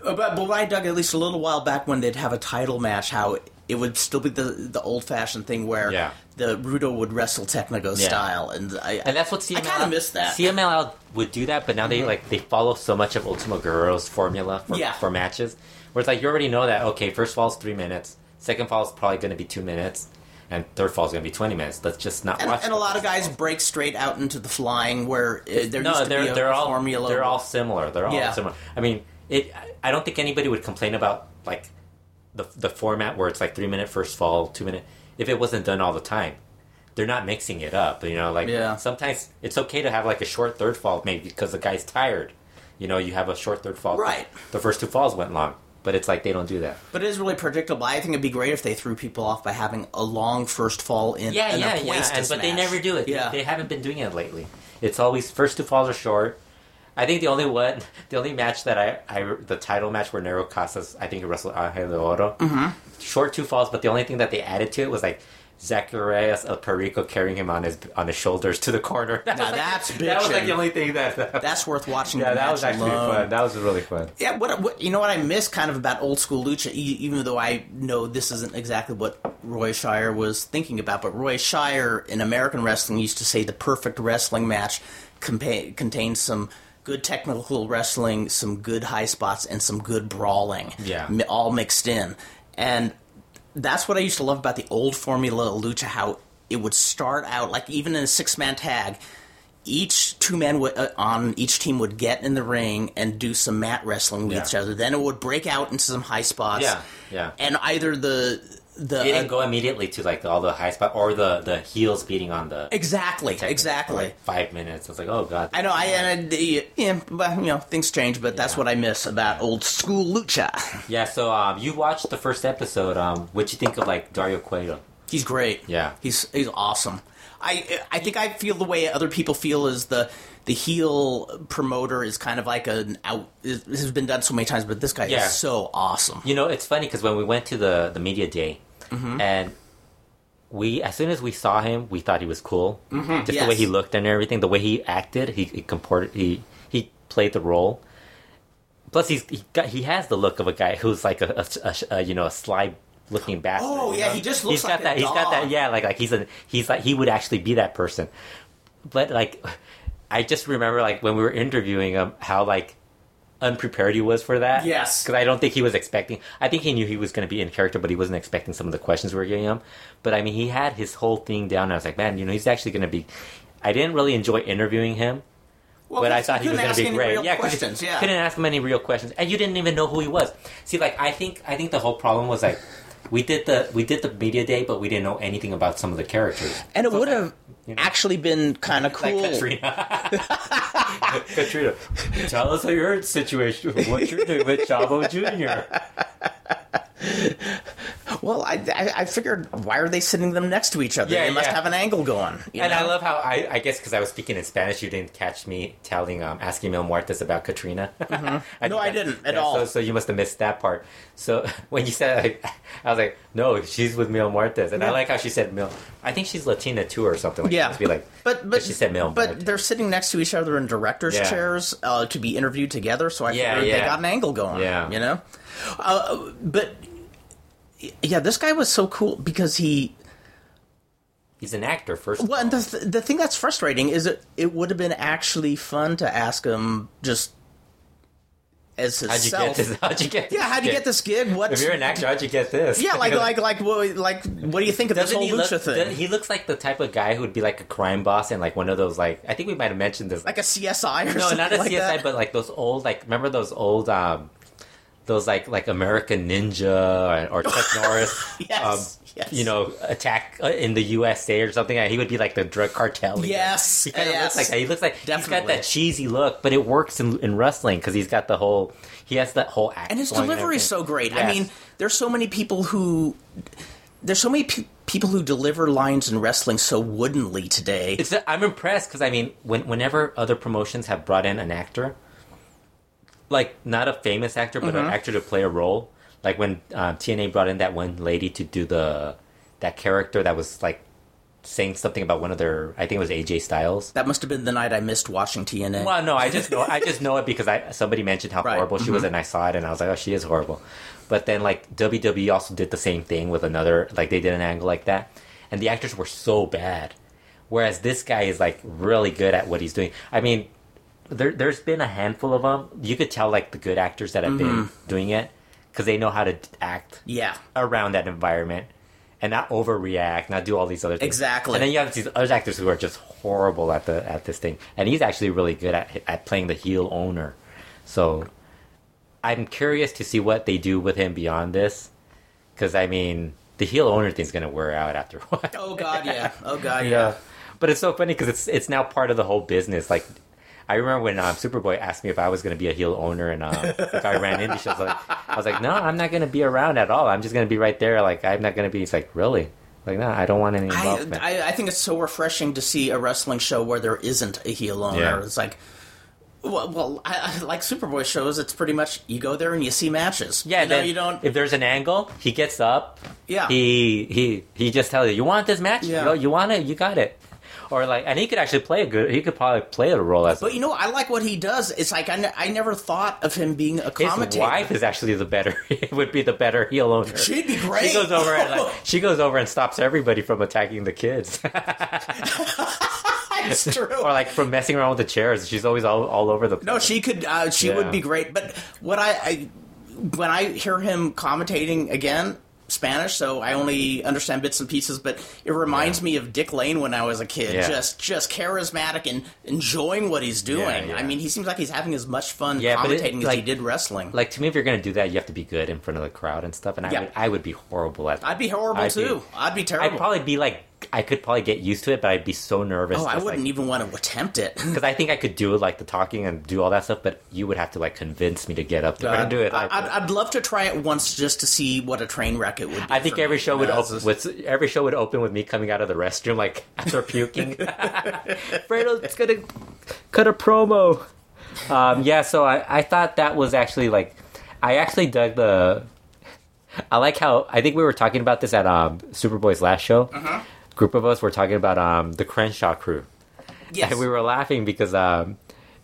But, but what I dug at least a little while back when they'd have a title match, how it would still be the the old fashioned thing where Yeah. the Rudo would wrestle Tecnico Yeah. style, and I And that's what CMLL. Kind of miss that. CMLL would do that, but now they mm-hmm. like they follow so much of Ultimo Guerrero's formula for, Yeah. for matches, where it's like you already know that okay, first fall is three minutes, second fall is probably going to be two minutes, and third fall is going to be twenty minutes. Let's just not and, watch. and a lot of guys break straight out into the flying where uh, there no, they're they're all formula. they're all similar. They're all Yeah. similar. I mean, it. I don't think anybody would complain about like the the format where it's like three minute first fall, two minute if it wasn't done all the time. They're not mixing it up, you know. Like Yeah. sometimes it's okay to have like a short third fall, maybe because the guy's tired. You know, you have a short third fall. Right. The first two falls went long, but it's like they don't do that. But it is really predictable. I think it'd be great if they threw people off by having a long first fall in. Yeah, yeah, yeah. And, but they never do it. Yeah. They haven't been doing it lately. It's always first two falls are short. I think the only one, [LAUGHS] the only match that I, I the title match where Negro Casas, I think he wrestled Angel de Oro. Mm-hmm. Short two falls, but the only thing that they added to it was like Zacharias El Perico carrying him on his on his shoulders to the corner. That Now was like- that's that was like the only thing that. [LAUGHS] That's worth watching. yeah, the that match was actually alone. fun. That was really fun. Yeah, what, what you know what I miss kind of about old school lucha, e- even though I know this isn't exactly what Roy Shire was thinking about, but Roy Shire in American wrestling used to say the perfect wrestling match compa- contains some good technical wrestling, some good high spots, and some good brawling. Yeah. all mixed in, and that's what I used to love about the old formula of lucha. How it would start out like even in a six man tag each two men would, uh, on each team would get in the ring and do some mat wrestling with Yeah. each other. Then it would break out into some high spots. Yeah, yeah. And either the the It didn't go immediately to like all the high spot or the the heels beating on the exactly exactly. like, five minutes. I was like, oh god. I know. I and I, yeah, but you know things change. But that's what I miss about old school lucha. [LAUGHS] Yeah, so um, you watched the first episode. Um, what'd you think of like Dario Cueto? He's great. Yeah. he's he's awesome. I I think I feel the way other people feel is the the heel promoter is kind of like an out. This has been done so many times, but this guy Yeah. is so awesome. You know, it's funny because when we went to the the media day, Mm-hmm. and we as soon as we saw him, we thought he was cool. Mm-hmm, Just the way he looked and everything, the way he acted, he, he comported, he he played the role. Plus, he's he got he has the look of a guy who's like a, a, a- a, you know a sly looking bastard. Oh, yeah, know? he just looks He's got like a that. He's got that. Yeah, like like he's a he's like he would actually be that person. But like, I just remember like when we were interviewing him, how like unprepared he was for that. Yes. because I don't think he was expecting. I think he knew he was going to be in character, but he wasn't expecting some of the questions we were giving him. But I mean, he had his whole thing down. And I was like, man, you know, he's actually going to be. I didn't really enjoy interviewing him, Well, but I thought he was going to be great. yeah, questions. Yeah, couldn't ask him any real questions, and you didn't even know who he was. See, like I think I think the whole problem was like we did the we did the media day, but we didn't know anything about some of the characters. and it So would it's have actually been kind of cool. like Katrina. [LAUGHS] Katrina, tell us how your situation. What you're doing with Chavo Jr. [LAUGHS] Well, I, I, I figured, why are they sitting them next to each other? Yeah, they must yeah. have an angle going. And know? I love how I, I guess because I was speaking in Spanish, you didn't catch me telling, um, asking Mil Muertes about Katrina. [LAUGHS] I Mm-hmm. No, I didn't at yeah, all. So, so you must have missed that part. So [LAUGHS] when you said, like, I was like, no, she's with Mil Muertes, and I like how she said Mil. I think she's Latina too, or something. like Yeah, that. Be like, but but she said Mil. But Muertes. they're sitting next to each other in directors' Yeah. chairs uh, to be interviewed together. So I Yeah, figured they yeah. got an angle going. Yeah. you know. Uh, but yeah, this guy was so cool because he. he's an actor first. of Well, all. and the the thing that's frustrating is it it would have been actually fun to ask him just as How'd you get this? [LAUGHS] How'd you get? Yeah, how'd you get this gig? What? If you're an actor, how'd you get this? Yeah, like [LAUGHS] like like what like what do you think of this Doesn't whole he look? lucha thing? he looks like the type of guy who would be like a crime boss and like one of those like I think we might have mentioned this. like a CSI or no, something not a like CSI, that? but like those old like remember those old um those like like American Ninja or, or Chuck [LAUGHS] Norris. Yes, um, yes. You know, attack uh, in the USA or something. He would be like the drug cartel. Yes, he kind of yes. looks like that. He looks like he's got that cheesy look, but it works in, in wrestling because he's got the whole. He has that whole act. and his delivery is so great. I mean, there's so many people who there's so many pe- people who deliver lines in wrestling so woodenly today. It's I'm impressed because I mean, when, whenever other promotions have brought in an actor, like not a famous actor, but Mm-hmm. an actor to play a role, like when um, TNA brought in that one lady to do the that character that was like saying something about one of their, I think it was AJ Styles. that must have been the night I missed watching TNA. Well, no, I just know I just know it because I somebody mentioned how Right. Mm-hmm. horrible she was, and I saw it, and I was like, oh, she is horrible. But then like WWE also did the same thing with another, like they did an angle like that, and the actors were so bad. Whereas this guy is like really good at what he's doing. I mean, there there's been a handful of them. You could tell like the good actors that have been Mm-hmm. doing it because they know how to act yeah, around that environment and not overreact, not do all these other things. Exactly. And then you have these other actors who are just horrible at the at this thing, and he's actually really good at at playing the heel owner. So I'm curious to see what they do with him beyond this, because I mean the heel owner thing's gonna wear out after a while. Oh god, yeah. Oh god, [LAUGHS] yeah. Yeah, but it's so funny because it's it's now part of the whole business. Like, I remember when um, Superboy asked me if I was going to be a heel owner, and um, like I ran shows. Like, I was like, no, I'm not going to be around at all. I'm just going to be right there. Like, I'm not going to be. He's like, really? Like, no, I don't want any I, involvement. I, I think it's so refreshing to see a wrestling show where there isn't a heel owner. Yeah. It's like, well, well I, I, like Superboy shows, it's pretty much you go there and you see matches. yeah, you know, you don't. If there's an angle, he gets up. Yeah. He he he just tells you, you want this match? Yeah. You, know, you want it? You got it. Or like, and he could actually play a good. He could probably play the role as. But you know, I like what he does. It's like I, I never thought of him being a his commentator. wife is actually the better. [LAUGHS] It would be the better heel owner. She'd be great. She goes over and like, she goes over and stops everybody from attacking the kids, [LAUGHS] It's true. or like from messing around with the chairs. She's always all, all over the. Place. No, she could. Uh, she Yeah. would be great. But what I, I, when I hear him commentating again Spanish, so I only understand bits and pieces. But it reminds Yeah. me of Dick Lane when I was a kid. Yeah. Just, just charismatic and enjoying what he's doing. yeah. I mean, he seems like he's having as much fun Yeah, but it- commentating as he did wrestling. Like to me, if you're gonna do that, you have to be good in front of the crowd and stuff. And I would, I would be horrible at. that. I'd be horrible I'd be- too. I'd be terrible. I'd probably be like, I could probably get used to it, but I'd be so nervous. oh, I wouldn't like, even want to attempt it. [LAUGHS] because I think I could do like the talking and do all that stuff, but you would have to like convince me to get up there and do it. I, I'd, I'd love to try it once just to see what a train wreck it would be. I think every me. show would know, open with every show would open with me coming out of the restroom like [LAUGHS] after puking. [LAUGHS] Fredo's gonna cut a promo. Um, yeah, so I, I thought that was actually like I actually dug the I like how I think we were talking about this at um, Superboy's last show. Uh-huh. Group of us were talking about um, the Crenshaw crew, Yes. and we were laughing because um,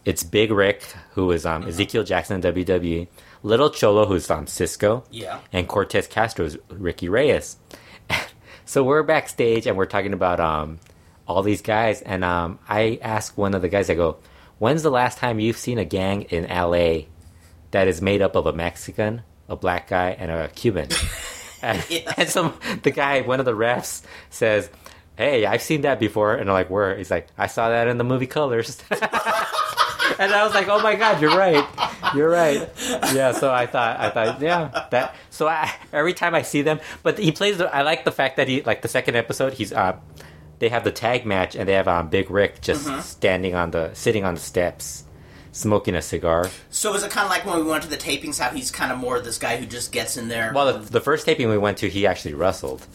it's Big Rick, who is um, Ezekiel Jackson in WWE, Little Cholo, who's um, Cisco, Yeah. and Cortez Castro is Ricky Reyes. [LAUGHS] so we're backstage and we're talking about um, all these guys, and um, I ask one of the guys, I go, "When's the last time you've seen a gang in LA that is made up of a Mexican, a black guy, and a Cuban?" [LAUGHS] [LAUGHS] and, Yes. and some the guy, one of the refs, says. Hey, I've seen that before, and I'm like, where? He's like, I saw that in the movie Colors. [LAUGHS] and I was like, "Oh my god, you're right, you're right." Yeah, so I thought, I thought, yeah, that. So I, every time I see them, but he plays. the- I like the fact that he, like the second episode, he's uh, they have the tag match and they have um, Big Rick just Mm-hmm. standing on the, sitting on the steps, smoking a cigar. So is it kind of like when we went to the tapings? How he's kind of more this guy who just gets in there. Well, the, the first taping we went to, he actually wrestled.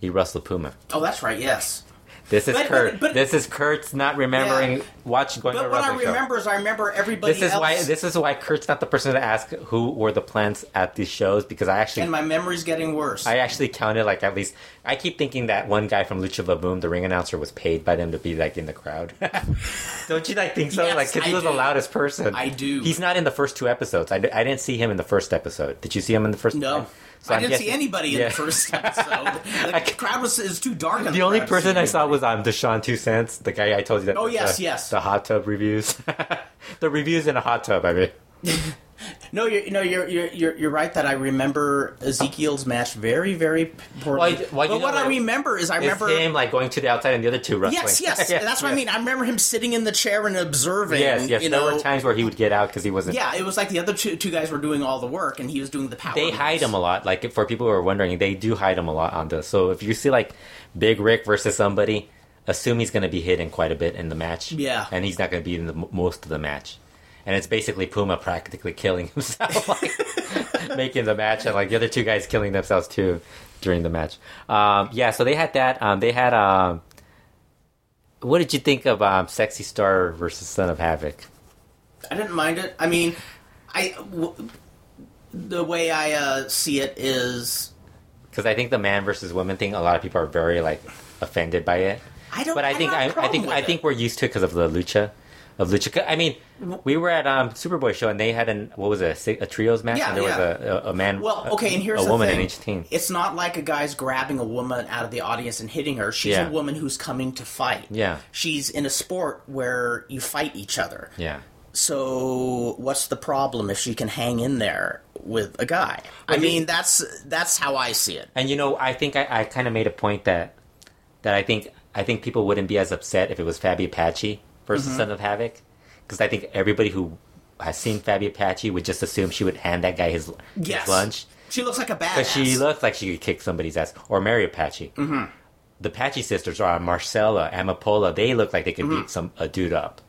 He wrestled Puma. oh, that's right. Yes. This is But- Kurt. but- but- this is Kurt's not remembering Yeah. watch going to a But what I wrestling show. remember is I remember everybody This is else. why this is why Kurt's not the person to ask who were the plants at these shows because I actually and my memory's getting worse. I actually counted like at least I keep thinking that one guy from Lucha Boom, the ring announcer, was paid by them to be like in the crowd. [LAUGHS] Don't you like think so? Yes, like 'cause he was the loudest person. I do. He's not in the first two episodes. I, I didn't see him in the first episode. Did you see him in the first? no. So I I'm didn't see guessing- anybody in the first [LAUGHS] episode. The crowd was is too dark. in The only person I saw was um Deshaun Two Cents, the guy I told you that. Oh, yes, the, yes. The hot tub reviews, [LAUGHS] the reviews in a hot tub. I mean, [LAUGHS] No, you're, no, you're, you're you're right that I remember Ezekiel's match very very poorly. Well, well, but what I what? remember is I remember him like going to the outside and the other two wrestling. Yes, yes, [LAUGHS] Yeah, that's what I mean. I remember him sitting in the chair and observing. Yes, yes. You there know, were times where he would get out because he wasn't. yeah, it was like the other two two guys were doing all the work, and he was doing the power. they moves. hide him a lot. Like for people who are wondering, they do hide him a lot on this. So if you see like Big Rick versus somebody, assume he's going to be hidden quite a bit in the match. Yeah. and he's not going to be in the most of the match. And it's basically Puma practically killing [LAUGHS] himself, like, making the match, and like the other two guys killing themselves too during the match. Um, yeah, so they had that. Um, they had. Um, what did you think of um, Sexy Star versus Son of Havoc? I didn't mind it. I mean, I w- the way I uh, see it is Because I think the man versus woman thing, a lot of people are very like offended by it. I don't. but I don't think I, I think I think we're used to it because of the lucha, of lucha. I mean, we were at um Superboy show and they had an what was it a, trios match Yeah, and there yeah. was a, a, a man. Well, okay, and here's a woman thing. in each team. It's not like a guy's grabbing a woman out of the audience and hitting her. She's Yeah. a woman who's coming to fight. Yeah. She's in a sport where you fight each other. Yeah, So what's the problem if she can hang in there with a guy? I you- mean, that's that's how I see it. and you know, I think I, I kind of made a point that that I think I think people wouldn't be as upset if it was Faby Apache versus Mm-hmm. Son of Havoc, because I think everybody who has seen Faby Apache would just assume she would hand that guy his, his lunch. She looks like a badass. Because she looks like she could kick somebody's ass. Or Mari Apache. Mm-hmm. The Apache sisters are Marcella, Amapola. They look like they could Mm-hmm. beat some a dude up.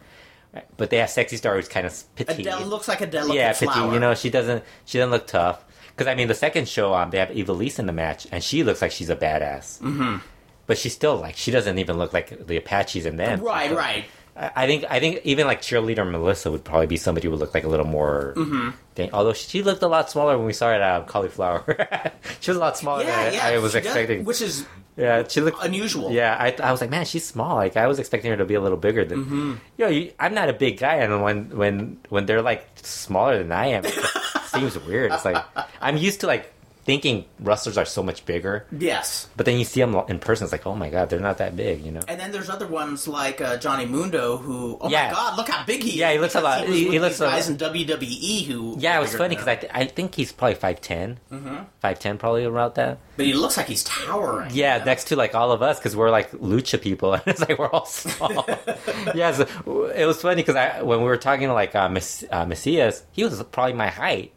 But they have sexy star who's kind of petite. Adele looks like a delicate yeah, flower. petite. You know, she doesn't. She doesn't look tough. Because I mean, the second show, um, they have Ivelisse in the match, and she looks like she's a badass. Mm-hmm. But she's still like she doesn't even look like the Apaches in them. Right, right. I think I think even like cheerleader Melissa would probably be somebody who would look like a little more. Mm-hmm. Thing. Although she looked a lot smaller when we saw her at uh, Cauliflower. [LAUGHS] she was a lot smaller Yeah, than yeah. I, I was she does, expecting. which is yeah, she looked unusual. Yeah, I, I was like, man, she's small. Like I was expecting her to be a little bigger than. Mm-hmm. You know, you, I'm not a big guy, and when when when they're like smaller than I am, it [LAUGHS] seems weird. It's like I'm used to like thinking wrestlers are so much bigger, Yes. but then you see them in person, it's like, oh my god, they're not that big. You know. And then there's other ones like uh, Johnny Mundo, who oh Yeah. my god, look how big he is! Yeah, he looks a lot- he- he looks guys in WWE who Yeah, it was funny because I, th- I think he's probably 5'10". Mm-hmm. 5'10", probably around that. but he looks like he's towering. Yeah, you know? next to like all of us because we're like lucha people, [LAUGHS] and it's like we're all small. [LAUGHS] yeah, so it was funny because I when we were talking to like uh, uh, Messias, he was probably my height.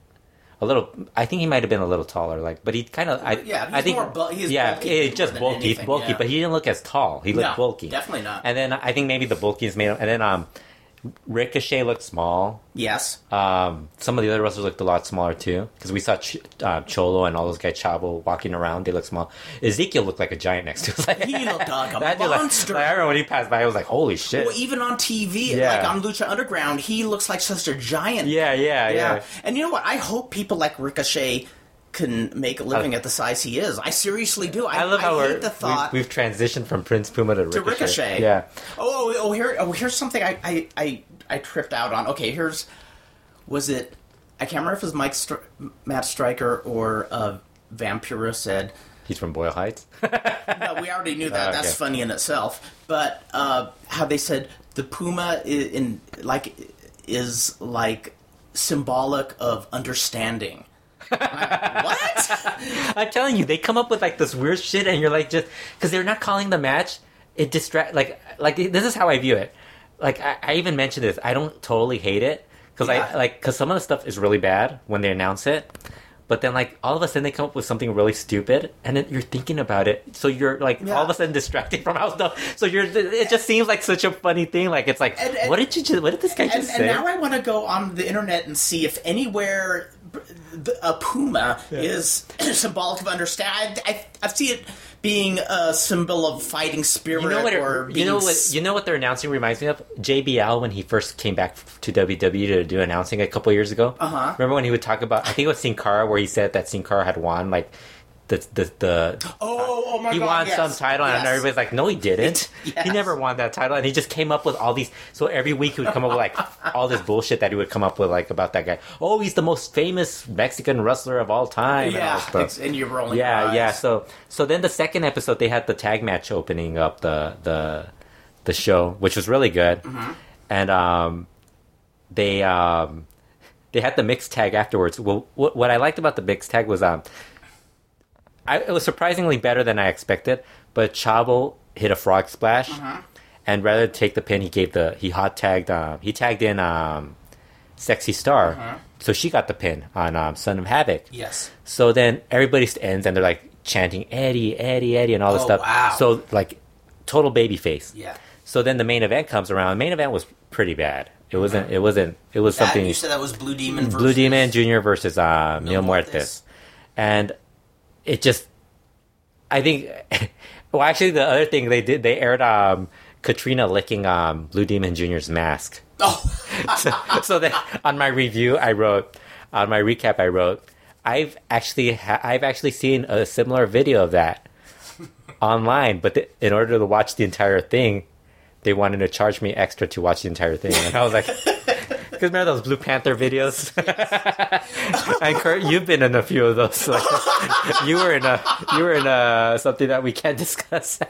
A little, I think he might have been a little taller, like, but he kind of, I, Yeah, he's I think, more bu- he's yeah, bulky just bulky, anything, bulky, yeah. but he didn't look as tall. He looked No, bulky, definitely not. And then I think maybe the bulkiness made him, and then um, Ricochet looked small. Yes. Um, some of the other wrestlers looked a lot smaller too, because we saw Ch- uh, Cholo and all those guys Chavo walking around. They look small. Ezekiel looked like a giant next to us. [LAUGHS] Like, He looked like a [LAUGHS] that dude, like- monster. Like, I remember when he passed by, I was like, "Holy shit!" Well, even on TV, Yeah. like on Lucha Underground, he looks like such a giant. yeah, yeah, yeah, yeah. And you know what? I hope people like Ricochet can make a living at the size he is. I seriously do. I, I love how hate the thought. we, have transitioned from Prince Puma to Ricochet. Ricochet. Yeah. Oh, oh, oh, here, oh, here's something I, I, I, I tripped out on. Okay, here's, was it? I can't remember if it was Mike Str- Matt Striker or uh, Vampiro said. He's from Boyle Heights. [LAUGHS] no, we already knew that. [LAUGHS] Okay. That's funny in itself. But uh, how they said the puma is in like is like symbolic of understanding. Like, what? [LAUGHS] I'm telling you, they come up with like this weird shit, and you're like, just because they're not calling the match, it distract. Like, like this is how I view it. Like, I, I even mentioned this. I don't totally hate it because Yeah. I like because some of the stuff is really bad when they announce it. But then, like all of a sudden, they come up with something really stupid, and then you're thinking about it. So you're like Yeah. all of a sudden distracted from how stuff. So you're. It just seems like such a funny thing. Like it's like, And- and- what did you just? What did this guy and, just say and now I want to go on the internet and see if anywhere a puma is [CLEARS THROAT] symbolic of understand. I, I, I see it being a symbol of fighting spirit You know what? Or you know what? You know what their announcing reminds me of JBL when he first came back to WWE to do announcing a couple years ago. Uh-huh. Remember when he would talk about? I think it was Sin Cara where he said that Sin Cara had won like the the the. Oh, oh my god he God, won yes, some title, and everybody's like, "No, he didn't. [LAUGHS] Yes. He never won that title." And he just came up with all these. So every week he would come up with like all this bullshit that he would come up with, like about that guy. Oh, he's the most famous Mexican wrestler of all time. and all yeah, stuff. and you're rolling. Yeah, eyes. yeah. So so then the second episode they had the tag match opening up the the the show, which was really good. Mm-hmm. And um they um they had the mixed tag afterwards. Well what what I liked about the mixed tag was um I, it was surprisingly better than I expected, but Chavo hit a frog splash. Mm-hmm. And rather than take the pin, he gave the he hot tagged um he tagged in um Sexy Star. Mm-hmm. So she got the pin on um, Son of Havoc. Yes. So then everybody ends and they're like chanting Eddie, Eddie, Eddie, and all this Oh, stuff. wow. So like total baby face. Yeah. So then the main event comes around. main event was pretty bad. It wasn't. It wasn't. It was That- something. you said that was Blue Demon. Versus Blue Demon Jr. versus uh, Mil Mil Muertes. Muertes, and it just. I think. [LAUGHS] Well, actually, the other thing they did, they aired um, Katrina licking um, Blue Demon Jr.'s mask. Oh, [LAUGHS] so, so then on my review I wrote on my recap I wrote I've actually ha- I've actually seen a similar video of that [LAUGHS] online but th- in order to watch the entire thing they wanted to charge me extra to watch the entire thing and I was like because remember those Blue Panther videos [LAUGHS] and Kurt you've been in a few of those like, [LAUGHS] you were in a you were in a something that we can't [LAUGHS] discuss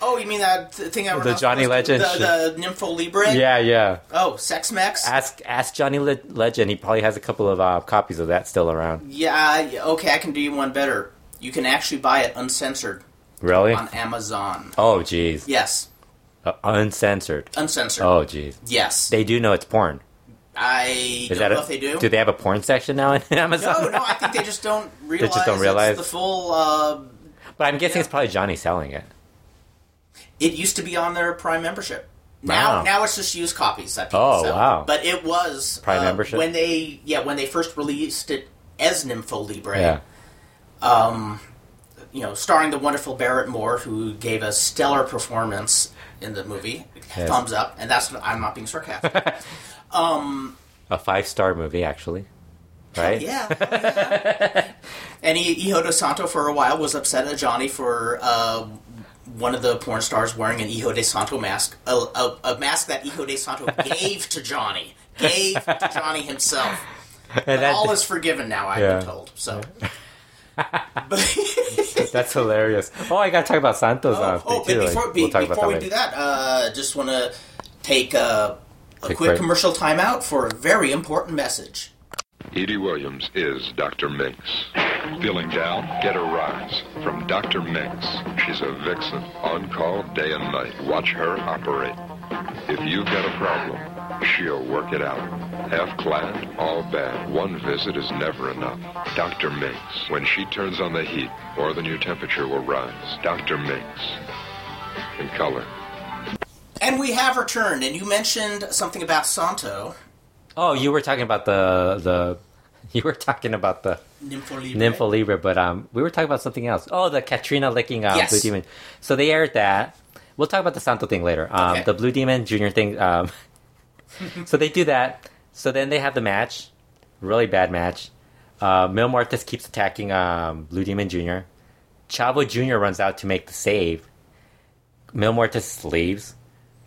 oh, you mean that thing? I The Johnny Legend the, the Nympho Libre. yeah yeah Oh, Sex Mex. ask ask Johnny Le- Legend. He probably has a couple of uh, copies of that still around. Yeah, yeah, okay, I can do you one better. You can actually buy it uncensored Really? on Amazon. Oh, jeez. Yes, Uh, uncensored. uncensored. Oh, jeez. Yes, They do know it's porn. I Is don't know a, if they do. Do they have a porn section now in Amazon? [LAUGHS] no, no, I think they just don't [LAUGHS] realize. just don't realize? the full. Uh, But I'm guessing Yeah. it's probably Johnny selling it. it used to be on their Prime membership. Now, Wow. now it's just used copies that people Oh, sell. wow. But it was Prime uh, membership? when they, yeah, when they first released it as Nympho Libre. Yeah. um, you know, starring the wonderful Barrett Moore, who gave a stellar performance in the movie. Yes. Thumbs up, and that's I'm not being sarcastic. [LAUGHS] A five star movie, actually. Right? yeah, oh, [LAUGHS] yeah. and he, Hijo de Santo for a while was upset at Johnny for uh, one of the porn stars wearing an Hijo de Santo mask, a, a, a mask that Hijo de Santo [LAUGHS] gave to Johnny, gave to Johnny himself. [LAUGHS] And that- all is forgiven now. I've Yeah. been told. So. That's hilarious. Oh, I gotta talk about Santos. Oh, uh, oh, but too. before, Like, we'll talk about before we later. do that, uh, just want to take uh, a Quick quick break. commercial timeout for a very important message. Edy Williams is Dr. Minx. Feeling down? Get a rise from Dr. Minx. She's a vixen, on call day and night. Watch her operate. If you've got a problem, she'll work it out. Half clad, all bad. One visit is never enough. Dr. Minx. When she turns on the heat, more than your temperature will rise. Dr. Minx. In color. And we have returned, and you mentioned something about Santo. Oh, you were talking about the the. [LAUGHS] You were talking about the Nympho Libre. Libre, but um, we were talking about something else. Oh, the Katrina licking um, Yes. Blue Demon. So they aired that. We'll talk about the Santo thing later. Um, Okay. The Blue Demon Junior thing. Um, [LAUGHS] so they do that. So then they have the match, really bad match. Uh, Mil Muertes keeps attacking um, Blue Demon Jr. Chavo Jr. runs out to make the save. Mil Muertes leaves.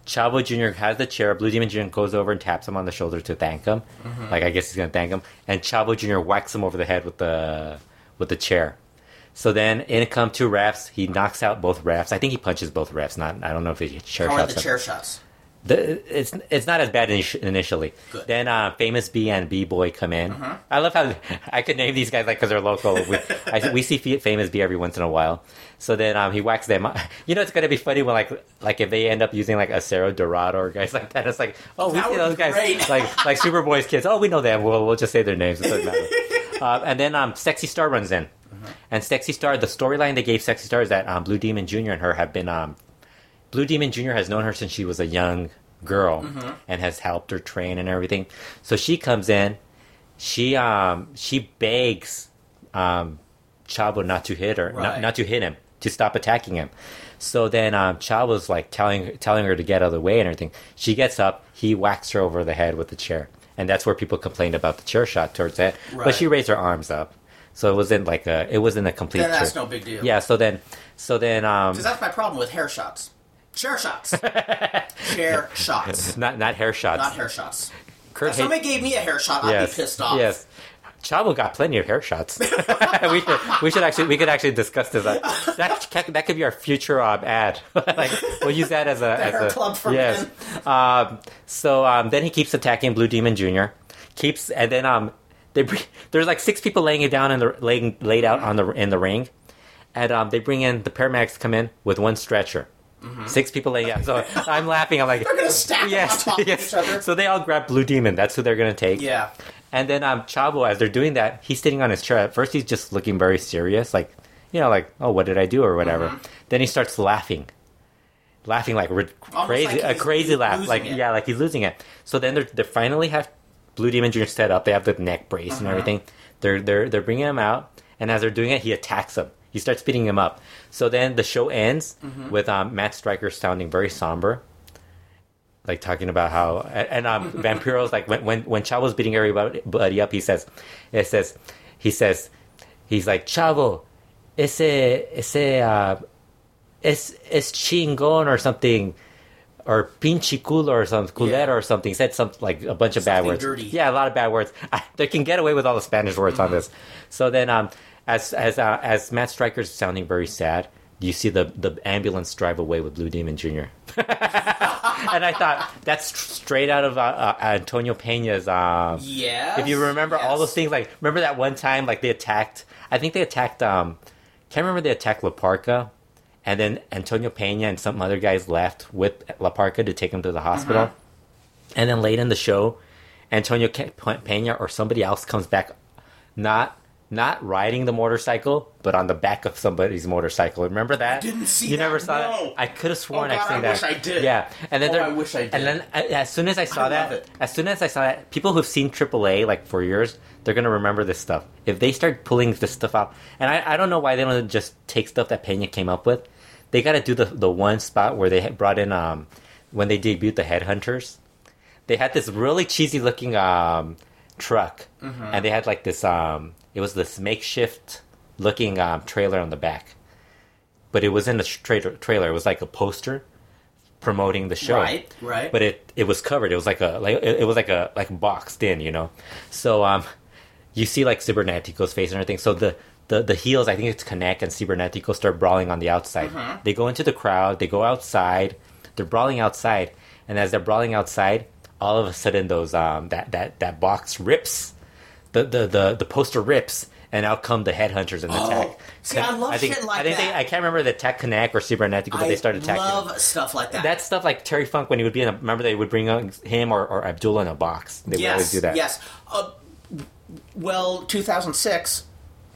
Chavo Jr. has the chair. Blue Demon Jr. goes over and taps him on the shoulder to thank him. Mm-hmm. Like I guess he's gonna thank him. And Chavo Jr. whacks him over the head with the with the chair. So then in come two refs. He knocks out both refs. I think he punches both refs. Not I don't know if he chair shots the chair shots? The, it's it's not as bad initi- initially. Good. Then uh, famous B and B boy come in. Uh-huh. I love how [LAUGHS] I could name these guys like because they're local. We, I, we see famous B every once in a while. So then um, he whacks them. [LAUGHS] You know it's gonna be funny when like like if they end up using like Acero Dorado or guys [LAUGHS] like that. It's like oh we That see those guys great. like like Superboy's kids. Oh we know them. We'll we'll just say their names. It doesn't matter. uh, and then um, Sexy Star runs in. And Sexy Star, the storyline they gave Sexy Star is that um, Blue Demon Jr. and her have been um, Blue Demon Jr. has known her since she was a young girl and has helped her train and everything. So she comes in, she um she begs um Chavo not to hit her, not, Right. not to hit him, to stop attacking him. So then um Chavo's like telling telling her to get out of the way and everything. She gets up, he whacks her over the head with the chair. And that's where people complained about the chair shot towards that. But she raised her arms up. So it wasn't like a it wasn't a complete Then that's chair. no big deal. Yeah, so then so then um Because that's my problem with hair shots. Chair shots. [LAUGHS] chair shots. not not hair shots. Not hair shots. Kurt If somebody gave me a hair shot, I'd be pissed off. Yes. Chavo got plenty of hair shots. [LAUGHS] we should we should actually we could actually discuss this. That that could be our future um, ad. [LAUGHS] like we'll use that as a as hair a club for yes. Um, so um, then he keeps attacking Blue Demon Jr. Keeps and then um they bring, there's like six people laying it down in the laying laid out on the in the ring, and um, they bring in the paramedics come in with one stretcher. Six people laying out. So I'm laughing. I'm like, Mm-hmm. They're gonna stack yes, on top yes. each other. So they all grab Blue Demon. That's who they're gonna take. Yeah. And then um, Chavo, as they're doing that, he's sitting on his chair. At first, he's just looking very serious, like, you know, like, oh, what did I do or whatever. Mm-hmm. Then he starts laughing, laughing like Almost crazy, like a crazy laugh, like it. yeah, like he's losing it. So then they're, they finally have Blue Demon Jr. set up. They have the neck brace Uh-huh. and everything. They're they're they're bringing him out, and as they're doing it, he attacks him. He starts beating him up. So then the show ends Mm-hmm. with um, Matt Striker sounding very somber like talking about how and, and um [LAUGHS] Vampiro's like when when when Chavo's beating everybody up, he says, it says, he says, he's like Chavo, ese ese uh, es es chingon or something. Or pinche culo or something, culero Yeah. or something. He said something like a bunch of bad words. dirty. Yeah, a lot of bad words. I, [LAUGHS] they can get away with all the Spanish words on this. So then, um, as as uh, as Matt Striker's sounding very sad, you see the the ambulance drive away with Blue Demon Jr. and I thought that's tr- straight out of uh, uh, Antonio Pena's. Um, Yeah. if you remember all those things, like remember that one time, like they attacked. I think they attacked. Um, can't remember they attacked La Parca, and then Antonio Pena and some other guys left with La Parca to take him to the hospital. And then late in the show, Antonio Pena or somebody else comes back, not not riding the motorcycle, but on the back of somebody's motorcycle. Remember that? I didn't see You that, never saw no. that? I could have sworn Oh, I've God, seen I that. wish I did. Yeah, and then Oh, there- I wish I did. And then uh, as soon as I saw I that, as soon as I saw that, people who've seen AAA like for years, they're gonna remember this stuff. If they start pulling this stuff out, and I, I don't know why they don't just take stuff that Pena came up with. They got to do the the one spot where they brought in um when they debuted the Headhunters. They had this really cheesy looking um truck, Mm-hmm. and they had like this um it was this makeshift looking um trailer on the back, but it wasn't a tra- trailer. It was like a poster promoting the show Right, right. but it it was covered. It was like a like it, it was like a like boxed in, you know. So um, you see like Cybernetico's face and everything. So the the the heels, I think it's Connect and Cybernetico start brawling on the outside. Mm-hmm. They go into the crowd. They go outside. They're brawling outside, and as they're brawling outside, all of a sudden those um that that that box rips, the the the the poster rips. And out come the headhunters and Oh. attack. See, I love think, shit like I think They, that. I can't remember the Tech Connect or Cybernetico, but I they started attacking. them love stuff like that. that's stuff like Terry Funk when he would be in a. Remember they would bring him or, or Abdullah in a box. They would yes, always do that. Yes. Uh, well, 2006,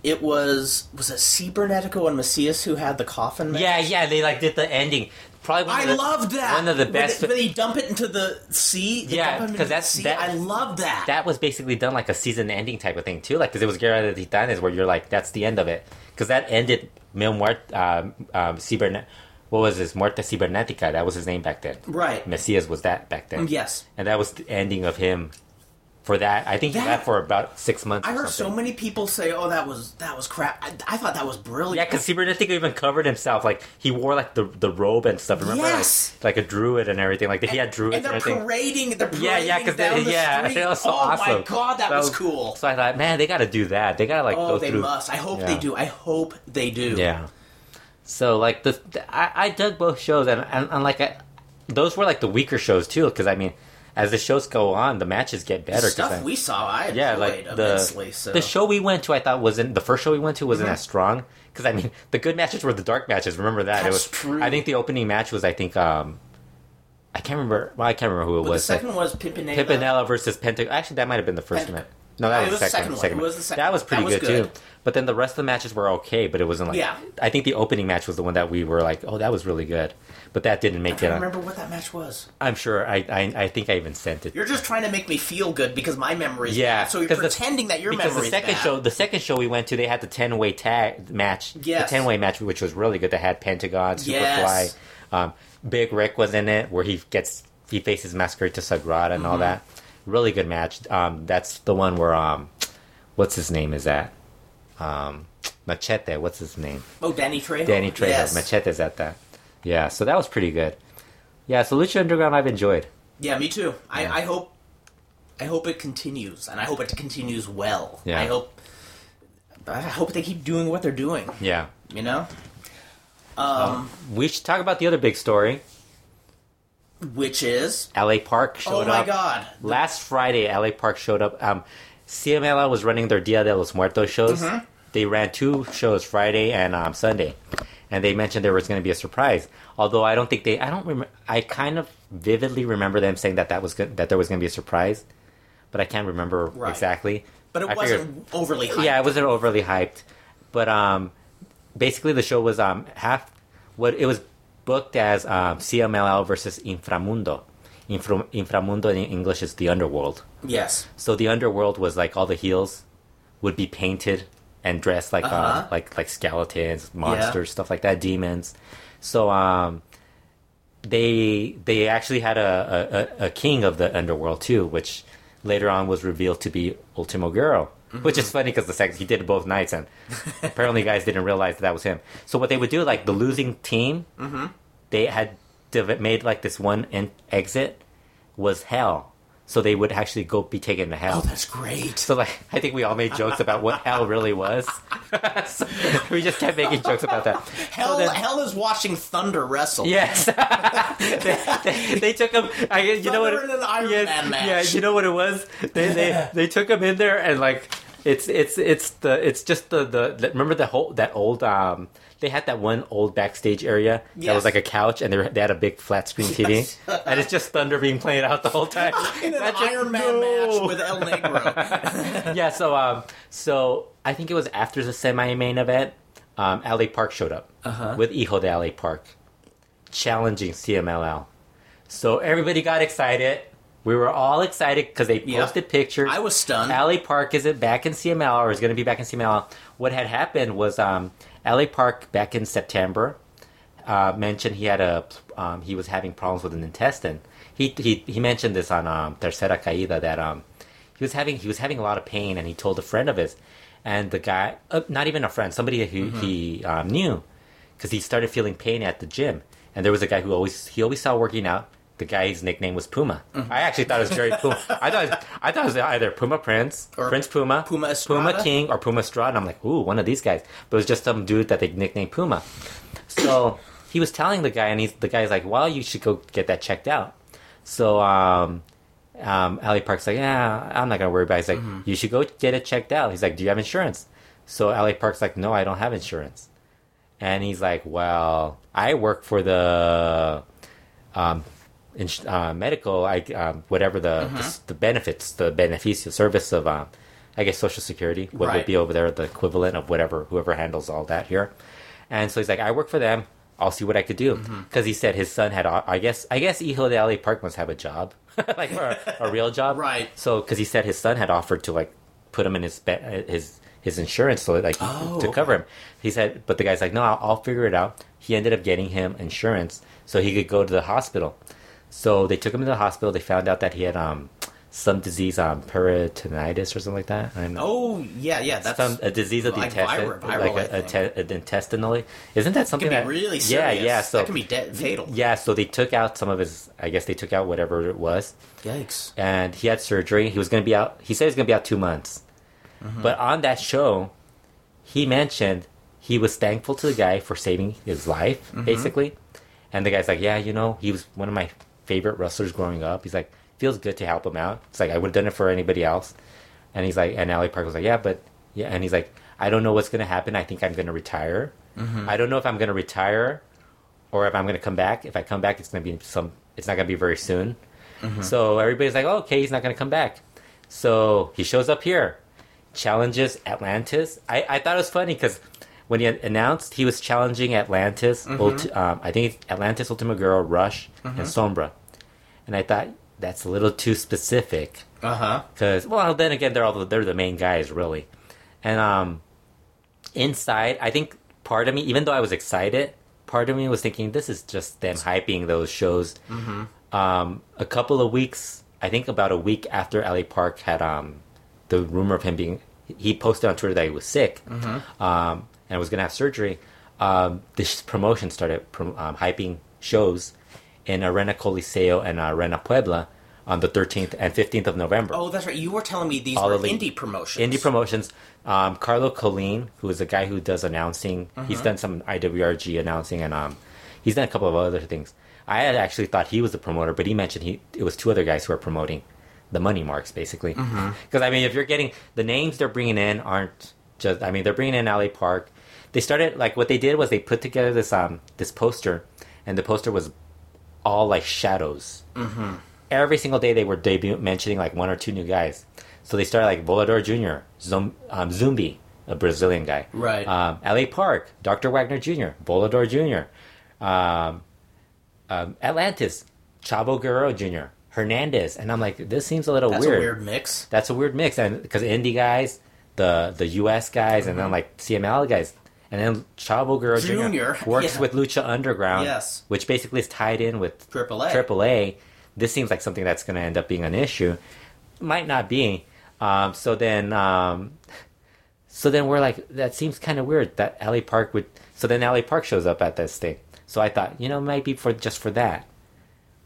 it was was it Cybernetico and Macias who had the coffin? match? Yeah, yeah. They like did the ending. Probably I the, loved that. One of the When best. they, when they dump it into the sea. Yeah, dump him into 'cause the that's- sea. that- I love that. that was basically done like a season ending type of thing too, like because it was Guerra de Titanes, where you're like, that's the end of it, because that ended Mil Muerte, um, um, Cibernet. What was his Muerte Cibernética? That was his name back then. right. Messias was that back then. Yes. and that was the ending of him for that. I think he That- left for about six months. I heard so many people say, "Oh, that was that was crap." I, I thought that was brilliant. Yeah, because Cybernetico even covered himself. Like he wore like the the robe and stuff. Remember, Yes. like, like a druid and everything. Like he had druids and and, they're everything. parading, they're parading Yeah, yeah, because yeah, [LAUGHS] street. it was so oh awesome. my god, that, was, cool. So I thought, man, they got to do that. They got to like oh, go they through. must. I hope Yeah. they do. I hope they do. Yeah. So like the, the- I, I dug both shows and and, and like I, those were like the weaker shows too because I mean as the shows go on the matches get better. The stuff we saw, I enjoyed yeah, like the. So. the show we went to, I thought wasn't the first show we went to wasn't Mhm. as strong because I mean the good matches were the dark matches. Remember that it was true. I think the opening match was I think um I can't remember. Well, I can't remember who it But the was. second was Pimpinela. Pimpinela versus Pentagon. Actually, that might have been the first Pent- match. No, that No, was, the second, one. second It was the second That was pretty That was good, good. too. But then the rest of the matches were okay, but it wasn't like. Yeah. I think the opening match was the one that we were like, oh, that was really good. But that didn't I make it. can't on- remember what that match was. I'm sure. I, I I think I even sent it. You're just trying to make me feel good because my memory's Yeah, bad. So you're 'cause the- pretending that your memory's the second bad. show, the second show we went to, they had the ten way tag match. Yes. The ten way match, which was really good. They had Pentagon, Superfly, Yes. um, Big Rick was in it, where he gets he faces Mascarita Sagrada and Mm-hmm. all that. Really good match. Um, that's the one where um, what's his name is that? Um, Machete. What's his name? Oh, Danny Trejo. Danny Trejo. Yes. Machete's at that. Yeah, so that was pretty good. Yeah, so Lucha Underground I've enjoyed. Yeah, me too. Yeah. I, I hope, I hope it continues, and I hope it continues well. Yeah. I hope, I hope they keep doing what they're doing. Yeah. You know, um, We should talk about the other big story. Which is LA Park oh my up. god, Last Friday, LA Park showed up. Um, CMLL was running their Dia de los Muertos shows. Mhm. They ran two shows, Friday and um, Sunday, and they mentioned there was going to be a surprise. Although I don't think they, I don't remember. I kind of vividly remember them saying that that was good, that there was going to be a surprise, but I can't remember Right. exactly. but it I wasn't figured- overly hyped. yeah, it wasn't overly hyped, but um, basically the show was um half what it was booked as um, CMLL versus Inframundo. Infra, Inframundo in English is the underworld. Yes. So the underworld was like all the heels would be painted and dressed like Uh-huh. uh, like like skeletons, monsters, stuff like that, demons. So um, they they actually had a, a, a king of the underworld too, which later on was revealed to be Ultimo Guerrero. Which is funny because the sex he did it both nights, and [LAUGHS] apparently guys didn't realize that, that was him. So what they would do, like the losing team, mm-hmm. they had made like this one en- exit was hell. So they would actually go be taken to hell. Oh, that's great. So like, I think we all made jokes about what hell really was. [LAUGHS] So we just kept making jokes about that. Hell, So then- hell is watching Thunder wrestle. Yes, [LAUGHS] they, they, they took him. I, you know what? In an Iron yes, Man match. Yeah, you know what it was. They they, they took him in there and like it's it's it's the it's just the the, the remember the whole that old um they had that one old backstage area that Yes. was like a couch and they, were, they had a big flat screen TV Yes. and it's just thunder being played out the whole time. [LAUGHS] In an That's just- Iron Man no. match with El Negro. [LAUGHS] yeah, so um, so I think it was after the semi-main event, um, LA Park showed up Uh-huh. with Hijo de LA Park, challenging CMLL. So everybody got excited. We were all excited because they Yeah. posted pictures. I was stunned. LA Park is it back in CMLL or is going to be back in CMLL? What had happened was um, LA Park back in September uh, mentioned he had a um, he was having problems with an intestine. He he, he mentioned this on um, Tercera Caída that um, he was having he was having a lot of pain and he told a friend of his and the guy uh, not even a friend somebody who he um, knew because he started feeling pain at the gym and there was a guy who always he always saw working out. The guy's nickname was Puma. I actually thought it was Jerry Puma. I thought I thought it was either Puma Prince, Or Prince Puma, Puma Estrada? Puma King, or Puma Strada. And I'm like, ooh, one of these guys. But it was just some dude that they nicknamed Puma. So he was telling the guy, and he's the guy's like, "Well, you should go get that checked out." So um, um, LA Park's like, "Yeah, I'm not gonna worry about." it. He's like, Mm-hmm. "You should go get it checked out." He's like, "Do you have insurance?" So LA Park's like, "No, I don't have insurance." And he's like, "Well, I work for the um, ins- uh, medical, I um, whatever the, Mm-hmm. the the benefits, the beneficio service of, um, I guess Social Security what would Right. be over there, the equivalent of whatever whoever handles all that here. And so he's like, I work for them. I'll see what I could do Mm-hmm. because he said his son had. I guess I guess Hijo de LA Park must have a job, [LAUGHS] like a, a real job, Right. So because he said his son had offered to like put him in his his his insurance so that, like Oh, to cover him. He said, but the guy's like, no, I'll, I'll figure it out. He ended up getting him insurance so he could go to the hospital. So they took him to the hospital. They found out that he had um, some disease, um, peritonitis or something like that. I know. Oh yeah, yeah. That's some a disease of the like intestine, viral- viral, like a, a te- intestinally. Isn't that can something be that really Yeah, serious. yeah. So that can be de- fatal. yeah, so they took out some of his. I guess they took out whatever it was, Yikes. and he had surgery. He was going to be out. He said he was going to be out two months. Mm-hmm. But on that show, he mentioned he was thankful to the guy for saving his life, Mm-hmm. basically. And the guy's like, "Yeah, you know, he was one of my favorite wrestlers growing up." He's like, "Feels good to help him out." It's like I would have done it for anybody else. And he's like, and LA Park was like, "Yeah, but yeah," and he's like, "I don't know what's going to happen. I think I'm going to retire. Mm-hmm. I don't know if I'm going to retire." or if I'm going to come back. If I come back, it's going to be some. It's not going to be very soon. Mm-hmm. So everybody's like, oh, okay, he's not going to come back. So he shows up here, challenges Atlantis. I, I thought it was funny because when he announced he was challenging Atlantis, Mm-hmm. Ulti- um, I think Atlantis, Ultimo Guerrero, Rush, and Sombra, and I thought that's a little too specific. Uh huh. because well, then again, they're all the, they're the main guys really, and um, inside, I think part of me, even though I was excited, part of me was thinking this is just them hyping those shows. Um, a couple of weeks, I think about a week after LA Park had um, the rumor of him being, he posted on Twitter that he was sick. Um, and was going to have surgery. Um, this promotion started prom- um, hyping shows in Arena Coliseo and Arena Puebla on the 13th and 15th of November. Oh, that's right. You were telling me these All were elite. indie promotions. Indie promotions. Um, Carlo Colleen, who is a guy who does announcing, he's done some IWRG announcing, and um, he's done a couple of other things. I had actually thought he was the promoter, but he mentioned he it was two other guys who are promoting the money marks, basically. [LAUGHS] Because I mean, if you're getting the names they're bringing in aren't just. I mean, they're bringing in LA Park. They started like what they did was they put together this um this poster, and the poster was all like shadows. Mm-hmm. Every single day they were debut mentioning like one or two new guys. So they started like Volador Jr., Zum, um, Zumbi, a Brazilian guy. Right. Um, L.A. Park, Dr. Wagner Jr., Volador Jr., um, um, Atlantis, Chavo Guerrero Jr., Hernandez. And I'm like, this seems a little That's weird. a weird mix. That's a weird mix. And because indie guys, the, the U.S. guys, and then like CMLL guys. And then Chavo Guerrero Jr. Junior, [LAUGHS] works yeah. with Lucha Underground, Yes. which basically is tied in with Triple A. AAA. This seems like something that's going to end up being an issue. Might not be. Um, so then, um, so then we're like, that seems kind of weird that LA Park would. So then LA Park shows up at this thing. So I thought, you know, maybe for just for that.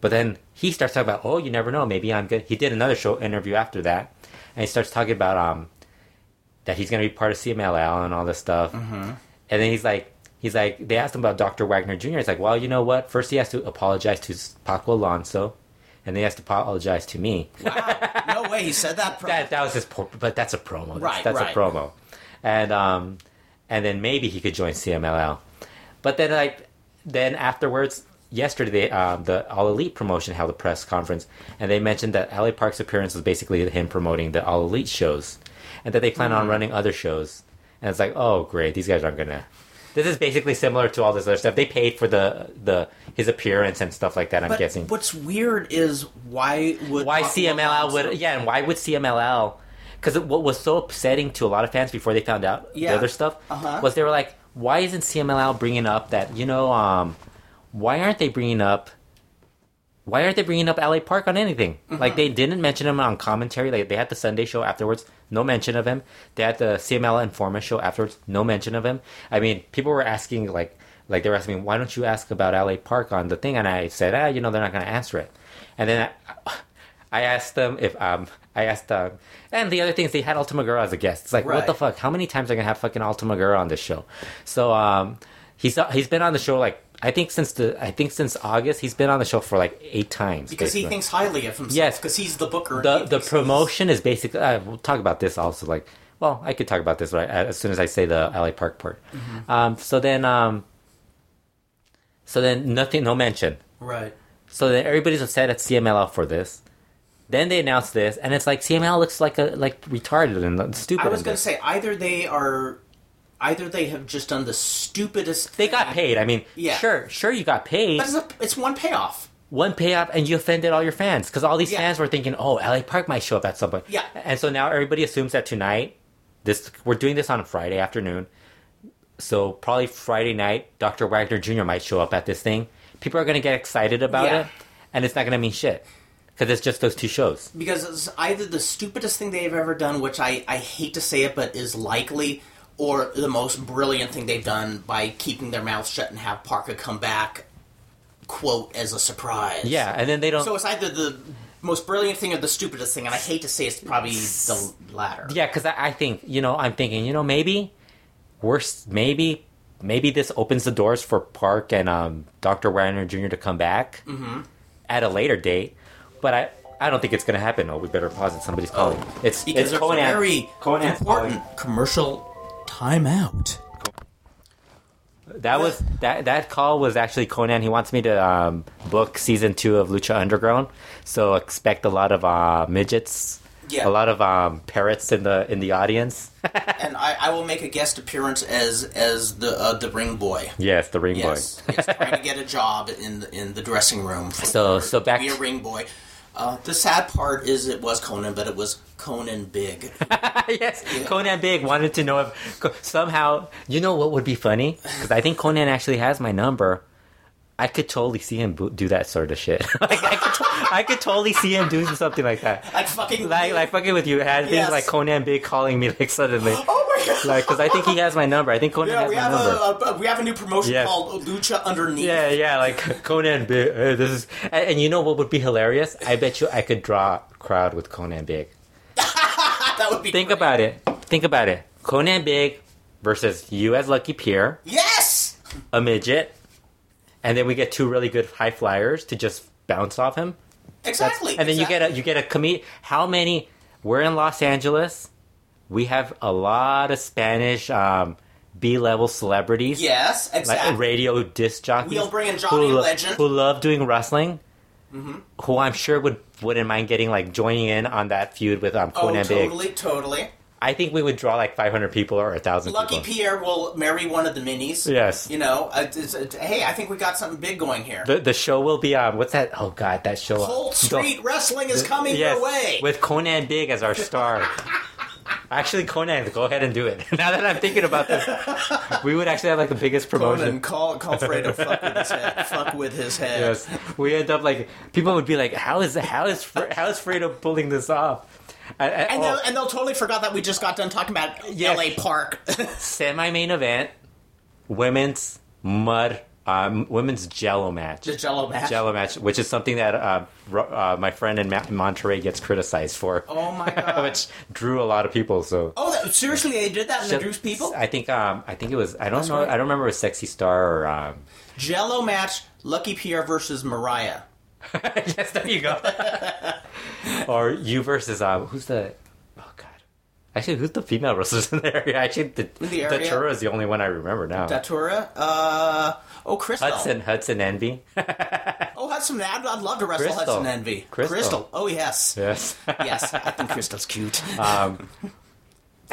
But then he starts talking about, oh, you never know, maybe I'm good. He did another show interview after that, and he starts talking about um that he's going to be part of CMLL and all this stuff. Mm-hmm. And then he's like, he's like, they asked him about Dr. Wagner Jr. He's like, well, you know what? First, he has to apologize to Paco Alonso, and then he has to apologize to me. Wow. no way. He said that. [LAUGHS] Pro- that that was his, pro- but that's a promo. That's, Right, that's right. a promo, and um, and then maybe he could join CMLL, but then like then afterwards. Yesterday, um, the All Elite promotion held a press conference, and they mentioned that LA Park's appearance was basically him promoting the All Elite shows, and that they plan Mm-hmm. on running other shows. And it's like, oh, great, these guys aren't gonna. This is basically similar to all this other stuff. They paid for the the his appearance and stuff like that. I'm but guessing what's weird is why would why CMLL would yeah, and why would CMLL? Because what was so upsetting to a lot of fans before they found out Yeah. the other stuff Uh-huh. was they were like, why isn't CMLL bringing up that you know um, why aren't they bringing up why aren't they bringing up LA Park on anything? Mm-hmm. Like they didn't mention him on commentary. Like they had the Sunday show afterwards, no mention of him. They had the CMLL Informa show afterwards, no mention of him. I mean, people were asking like like they were asking me, why don't you ask about LA Park on the thing? And I said, ah, you know, they're not going to answer it. And then I, I asked them if um I asked them, and the other thing is they had Ultimo Guerrero as a guest. It's like what the fuck? How many times are they gonna have fucking Ultimo Guerrero on this show? So um he's he's been on the show like I think since the I think since August he's been on the show for like eight times because he thinks highly of himself. Yes. because he's the booker. the the promotion is basically uh, we'll talk about this also like well I could talk about this right as soon as I say the LA Park part. Mm-hmm. Um, so then um so then nothing no mention. right. So then everybody's upset at CMLL for this. Then they announce this, and it's like CMLL looks like a like retarded and stupid. I was going to this. say either they are, either they have just done the stupidest. they got paid. I mean, Yeah. sure, sure, you got paid. But it's, a, it's one payoff. one payoff and you offended all your fans because all these Yeah. fans were thinking, "Oh, LA Park might show up at some point." Yeah. and so now everybody assumes that tonight, this we're doing this on a Friday afternoon, so probably Friday night, Dr. Wagner Jr. might show up at this thing. People are going to get excited about Yeah. it, and it's not going to mean shit because it's just those two shows. because it's either the stupidest thing they've ever done, which I, I hate to say it, but is likely, or the most brilliant thing they've done by keeping their mouths shut and have Parker come back, quote, as a surprise. Yeah, and then they don't. So it's either the most brilliant thing or the stupidest thing, and I hate to say it's probably the latter. Yeah, because I, I think you know I'm thinking you know maybe worse maybe maybe this opens the doors for Park and um, Dr. Wagner Jr. to come back Mm-hmm. at a later date, but I I don't think it's gonna happen. Oh, we better pause it. Somebody's calling. it's Because it's Konnan. a very Konnan's important calling. commercial timeout. That was that that call was actually Konnan. He wants me to um, book season two of Lucha Underground, so expect a lot of uh, midgets. Yeah. A lot of um, parrots in the in the audience. [LAUGHS] and I, I will make a guest appearance as as the uh, the ring boy. yes, the ring Yes, yes, trying to get a job in the, in the dressing room. For, So- so to back be a ring boy. Uh, the sad part is it was Konnan, but it was Conan Big. [LAUGHS] yes, Conan Big wanted to know if somehow you know what would be funny because I think Conan actually has my number. I could totally see him do that sort of shit. [LAUGHS] like, I, could to- I could totally see him doing something like that. Like fucking Like, like fucking with you, had things Yes. like Conan Big calling me like suddenly, Oh my god! like because I think he has my number. I think Conan yeah, has we my have number. a, a we have a new promotion Yes. called Lucha Underneath. Yeah, yeah, like [LAUGHS] Conan Big. Uh, this is, and, and you know what would be hilarious? I bet you I could draw a crowd with Conan Big. [LAUGHS] that would be. Think great. about it. Think about it. Conan Big versus you as Lucky Pierre, Yes. a midget, and then we get two really good high flyers to just bounce off him. Exactly. and then you get a you get a comedian. How many? We're in Los Angeles. We have a lot of Spanish um, B level celebrities. yes, exactly. like radio disc jockeys. We'll bring in Johnny who, Legend. who love doing wrestling. Who I'm sure would wouldn't mind getting like joining in on that feud with um, oh, Conan Big. totally, totally. I think we would draw like 500 people or a thousand Lucky people. Pierre will marry one of the minis. Yes. You know, uh, it's, uh, hey, I think we got something big going here. The the show will be um what's that? Oh god, that show. Colt The- Street Wrestling is coming yes, your way. with Conan Big as our star. [LAUGHS] Actually, Konnan, go ahead and do it. [LAUGHS] now that I'm thinking about this, [LAUGHS] we would actually have like the biggest promotion. Konnan, call [LAUGHS] call Fredo. fuck with his head. Fuck with his head. Yes, we end up like people would be like, "How is how is Fre- how is Fredo pulling this off?" And, and- And oh, they'll, and they'll totally forgot that we just got done talking about Yes. L.A. Park. semi-main event, women's mud, um, women's Jello match. the Jello match. Jello match, which is something that uh, uh, my friend in Ma- Monterrey gets criticized for, Oh my [LAUGHS] god. which drew a lot of people. So oh, that, seriously, they did that in the Drews people. I think um, I think it was I don't That's know right. I don't remember it was Sexy Star or um, Jello match. Lucky Pierre versus Mariah. [LAUGHS] yes there you go [LAUGHS] or you versus um, who's the actually who's the female wrestlers in [LAUGHS] the area actually the, the area? Datura is the only one I remember now Datura. Uh, oh, Crystal. Hudson Hudson Envy [LAUGHS] Oh, Hudson. I'd, I'd love to wrestle Crystal. Hudson Envy. Crystal. Oh, yes. yes [LAUGHS] yes, I think Crystal's cute. um,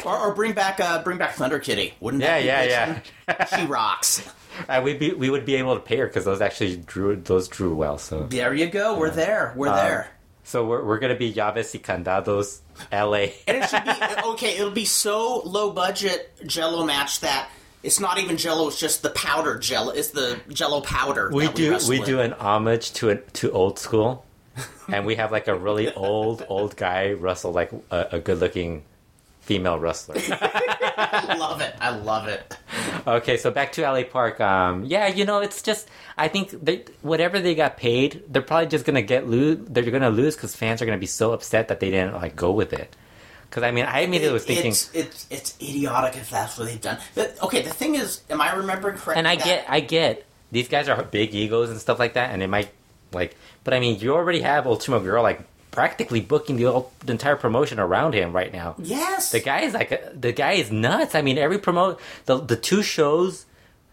Or, or bring back uh, bring back Thunder Kitty. Wouldn't yeah that be yeah yeah? She rocks. Uh, we'd be we would be able to pay her because those actually drew those drew well. So There you go. We're there. We're Um, there. So we're we're gonna be Llaves y Candados, L.A. And it should be okay. It'll be so low budget Jello match that it's not even Jello. It's just the powder Jello. It's the Jello powder. we do we do an homage to it to old school, and we have like a really old old guy wrestle like a, a good looking female wrestler. [LAUGHS] I [LAUGHS] love it. I love it. okay, so back to LA Park. Um, yeah, you know, it's just I think they, whatever they got paid, they're probably just gonna get lose. They're gonna lose because fans are gonna be so upset that they didn't like go with it. Because I mean, I immediately was thinking, it's, it's it's idiotic if that's what they've done. But okay, the thing is, am I remembering correctly? and I that- get, I get these guys are big egos and stuff like that, and it might like, but I mean, you already have Ultimo Guerrero like practically booking the, whole, the entire promotion around him right now. yes. The guy is like a, the guy is nuts. I mean, every promote the the two shows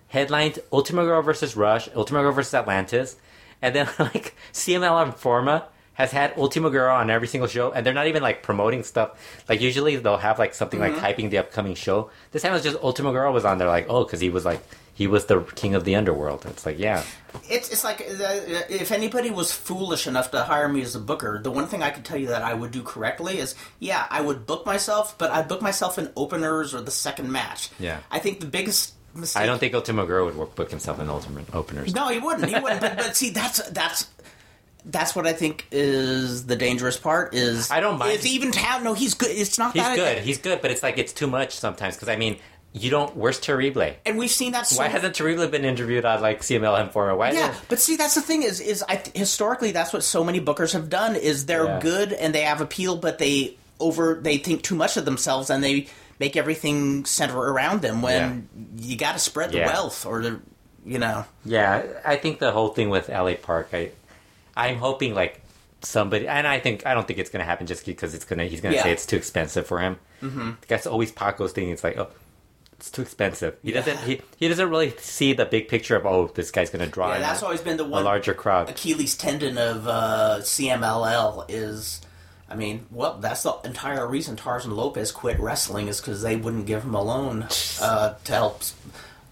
headlined Ultimo Guerrero versus Rush, Ultimo Guerrero versus Atlantis, and then [LAUGHS] like CMLL Informa has had Ultimo Guerrero on every single show, and they're not even like promoting stuff. Like usually they'll have like something like mm-hmm. hyping the upcoming show. This time it was just Ultimo Guerrero was on there, like oh, because he was like he was the king of the underworld. It's like yeah, It's it's like uh, if anybody was foolish enough to hire me as a booker, the one thing I could tell you that I would do correctly is yeah, I would book myself, but I'd book myself in openers or the second match. Yeah. I think the biggest mistake. I don't think Ultimo Guerrero would work, book himself in Ultimate openers. No, he wouldn't. He wouldn't. but, but see, that's that's that's what I think is the dangerous part. Is I don't mind- Is even town? No, he's good. It's not He's good. He's good, but it's like it's too much sometimes. Because I mean, you don't. Where's Terrible? and we've seen that. So Why hasn't Terrible been interviewed on like CMLL Informer? Why? Yeah, but see, that's the thing is, is I, historically that's what so many bookers have done is they're Yeah. good and they have appeal, but they over they think too much of themselves and they make everything center around them when you got to spread the Yeah. wealth or the you know Yeah, I think the whole thing with LA Park, I, I'm hoping like somebody, and I think I don't think it's gonna happen just because it's gonna he's gonna Yeah. say it's too expensive for him. Mm-hmm. That's always Paco's thing. It's like, oh, it's too expensive. He doesn't he, he doesn't really see the big picture of oh, this guy's gonna draw yeah that's always been the a one larger crowd. Achilles tendon of uh, CMLL is. I mean, well, that's the entire reason Tarzan Lopez quit wrestling is because they wouldn't give him a loan [SIGHS] uh, to help.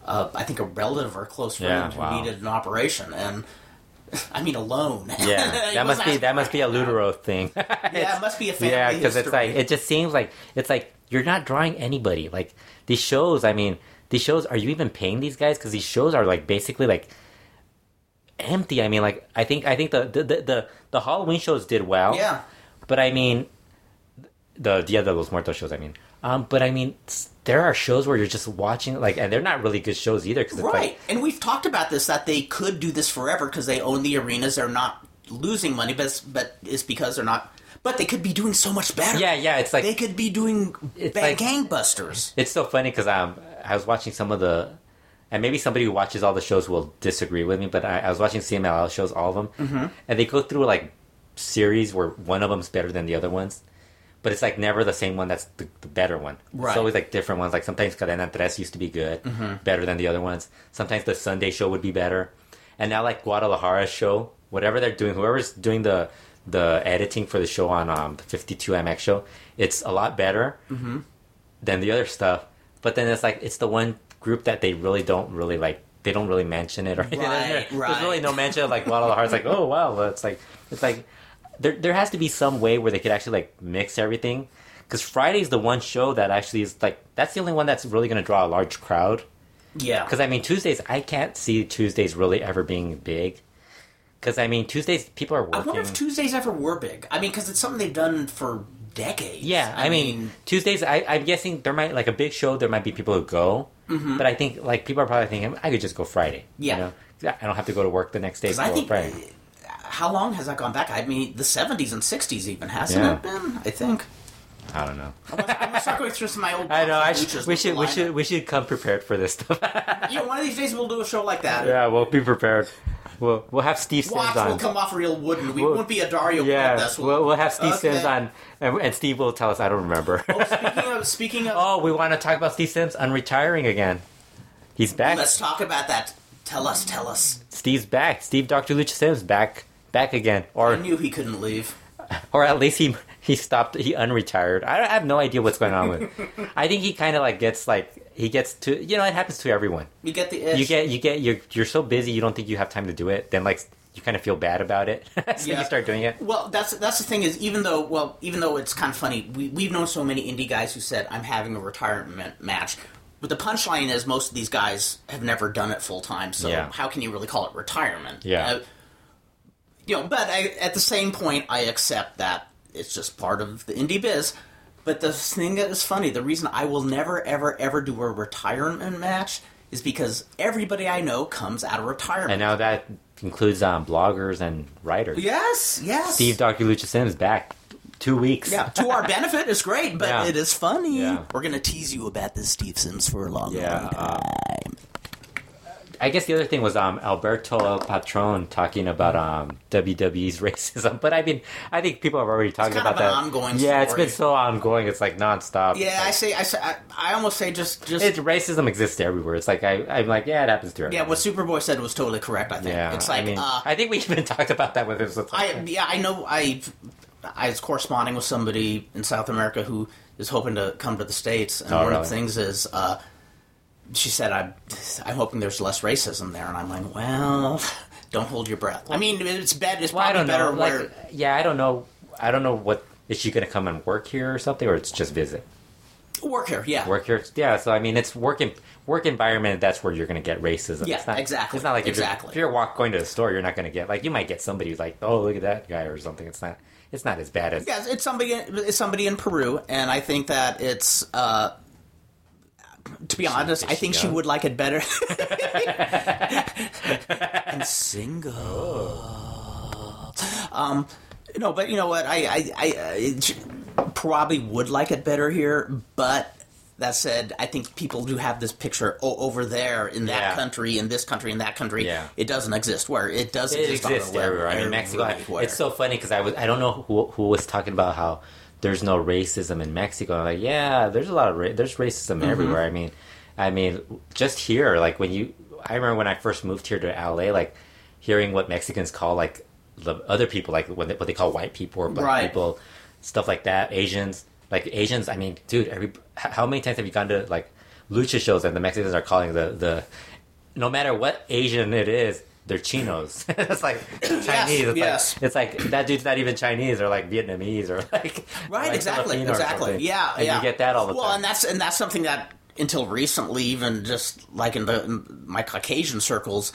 Uh, I think a relative or a close friend Yeah, wow. who needed an operation, and [LAUGHS] I mean a loan. Yeah, [LAUGHS] that must be that must be a Lutteroth thing. Yeah, it must be a [LAUGHS] family yeah, because it's like it just seems like it's like you're not drawing anybody. Like these shows, I mean, these shows. Are you even paying these guys? Because these shows are like basically like empty. I mean, like I think I think the the the, the, the Halloween shows did well. yeah. but I mean, the Dia de los Muertos shows. I mean, um, but I mean, there are shows where you're just watching like, and they're not really good shows either. Because Right, like and we've talked about this that they could do this forever because they own the arenas. They're not losing money, but it's, but it's because they're not. But they could be doing so much better. yeah, yeah. It's like they could be doing It's bad like- gangbusters. It's so funny because um, I was watching some of the, and maybe somebody who watches all the shows will disagree with me, but I, I was watching CMLL shows, all of them, mm-hmm. and they go through like series where one of them's better than the other ones, but it's like never the same one that's the, the better one. Right. It's always like different ones. Like sometimes Cadena Tres used to be good, better than the other ones. Sometimes the Sunday show would be better, and now like Guadalajara show, whatever they're doing, whoever's doing the the editing for the show on um, the 52MX show, it's a lot better than the other stuff. But then it's like it's the one group that they really don't really like. They don't really mention it or anything. Right, [LAUGHS] There's right. really no mention of like Guadalajara. It's like oh wow, it's like it's like there there has to be some way where they could actually like mix everything. Because Friday's the one show that actually is like that's the only one that's really going to draw a large crowd. Yeah, Because I mean Tuesdays, I can't see Tuesdays really ever being big. Because I mean Tuesdays, people are working. I wonder if Tuesdays ever were big. I mean, because it's something they've done for decades. Yeah, I, mean, Tuesdays. I, I'm guessing there might like a big show. There might be people who go, but I think like people are probably thinking I could just go Friday. Mm-hmm. Yeah. you know? I don't have to go to work the next day. I think Friday. how long has that gone back? I mean, the seventies and sixties even hasn't Yeah. it been? I think. I don't know. I'm gonna start going through some of my old. [LAUGHS] I know. I should, we should we should we should come prepared for this stuff. You know, one of these days we'll do a show like that. [LAUGHS] yeah, we'll be prepared. We'll we'll have Steve Sims Watch on. will come off real wooden. We We'll- won't be a Dario yeah, Cortez. we'll, we'll have Steve Okay. Sims on, and, and Steve will tell us. I don't remember. Oh, speaking of speaking of, [LAUGHS] oh, we want to talk about Steve Sims unretiring again. He's back. let's talk about that. Tell us, tell us. Steve's back. Steve Dr. Lucha Sims back back again, I or knew he couldn't leave. [LAUGHS] or at least he he stopped. He unretired. I, I have no idea what's going on with. [LAUGHS] I think he kind of like gets like he gets to you know it happens to everyone. You get the itch. You get you get you're you're so busy you don't think you have time to do it. Then like you kind of feel bad about it, [LAUGHS] so Yeah. you start doing it. Well, that's that's the thing is even though well even though it's kind of funny we we've known so many indie guys who said I'm having a retirement match. But the punchline is most of these guys have never done it full time, so Yeah. how can you really call it retirement? Yeah. Uh, you know, but I, at the same point, I accept that it's just part of the indie biz. But the thing that is funny, the reason I will never, ever, ever do a retirement match is because everybody I know comes out of retirement. And now that includes um, bloggers and writers. yes, yes. Steve Dr. Lucha Sims back two weeks. Yeah, to our benefit, it's great, but [LAUGHS] Yeah. it is funny. Yeah. We're gonna tease you about this Steve Sims for a long, Yeah, long uh, time. I guess the other thing was um, Alberto El Patron talking about um, WWE's [LAUGHS] racism, but I mean, I think people have already talked about that. ongoing yeah, it's been so ongoing. It's like nonstop. yeah, I say, I say, I, I almost say just, just. It's racism exists everywhere. It's like I, I'm like, yeah, it happens to everyone. yeah, what Superboy said was totally correct. I think Yeah, it's like, I mean, uh, I think we [LAUGHS] even talked about that with his. I yeah, I know. I I was corresponding with somebody in South America who is hoping to come to the states, and Oh, one really? of the things is, uh, she said, "I'm I'm hoping there's less racism there," and I'm like, "Well, don't hold your breath." I mean, it's bad. It's well, probably better know. where. Yeah, I don't know. I don't know what is she going to come and work here or something, or it's just visit Work here, yeah. work here. Yeah, so I mean, it's working. work environment, that's where you're going to get racism. Yeah, it's not, exactly, It's not like if exactly. you're, if you're walk going to the store, you're not going to get like you might get somebody who's like, oh, look at that guy or something. It's not. It's not as bad as Yes, it's somebody. It's somebody in Peru, and I think that it's. Uh, to be honest, I think she would like it better. [LAUGHS] and single. Um, no, but you know what? I, I, I, I probably would like it better here, but. That said, I think people do have this picture o- over there in that Yeah. country, in this country, in that country. Yeah. It doesn't exist where it does it exist, on the exists web, everywhere. I mean, Mexico. everywhere. It's so funny because I was I don't know who who was talking about how there's no racism in Mexico. I'm like, yeah, there's a lot of ra- there's racism Mm-hmm. everywhere. I mean, I mean, just here, like when you, I remember when I first moved here to LA, like hearing what Mexicans call like the other people, like what they, what they call white people or black Right. people, stuff like that. Asians, like Asians. I mean, dude, every how many times have you gone to like lucha shows and the Mexicans are calling the the no matter what Asian it is, they're chinos. [LAUGHS] it's like Chinese. it's, yes. Like, it's like that dude's not even Chinese or like Vietnamese or like Right, like exactly, Filipino exactly. Yeah, and yeah. you get that all the well, time. and that's and that's something that until recently, even just like in the in my Caucasian circles,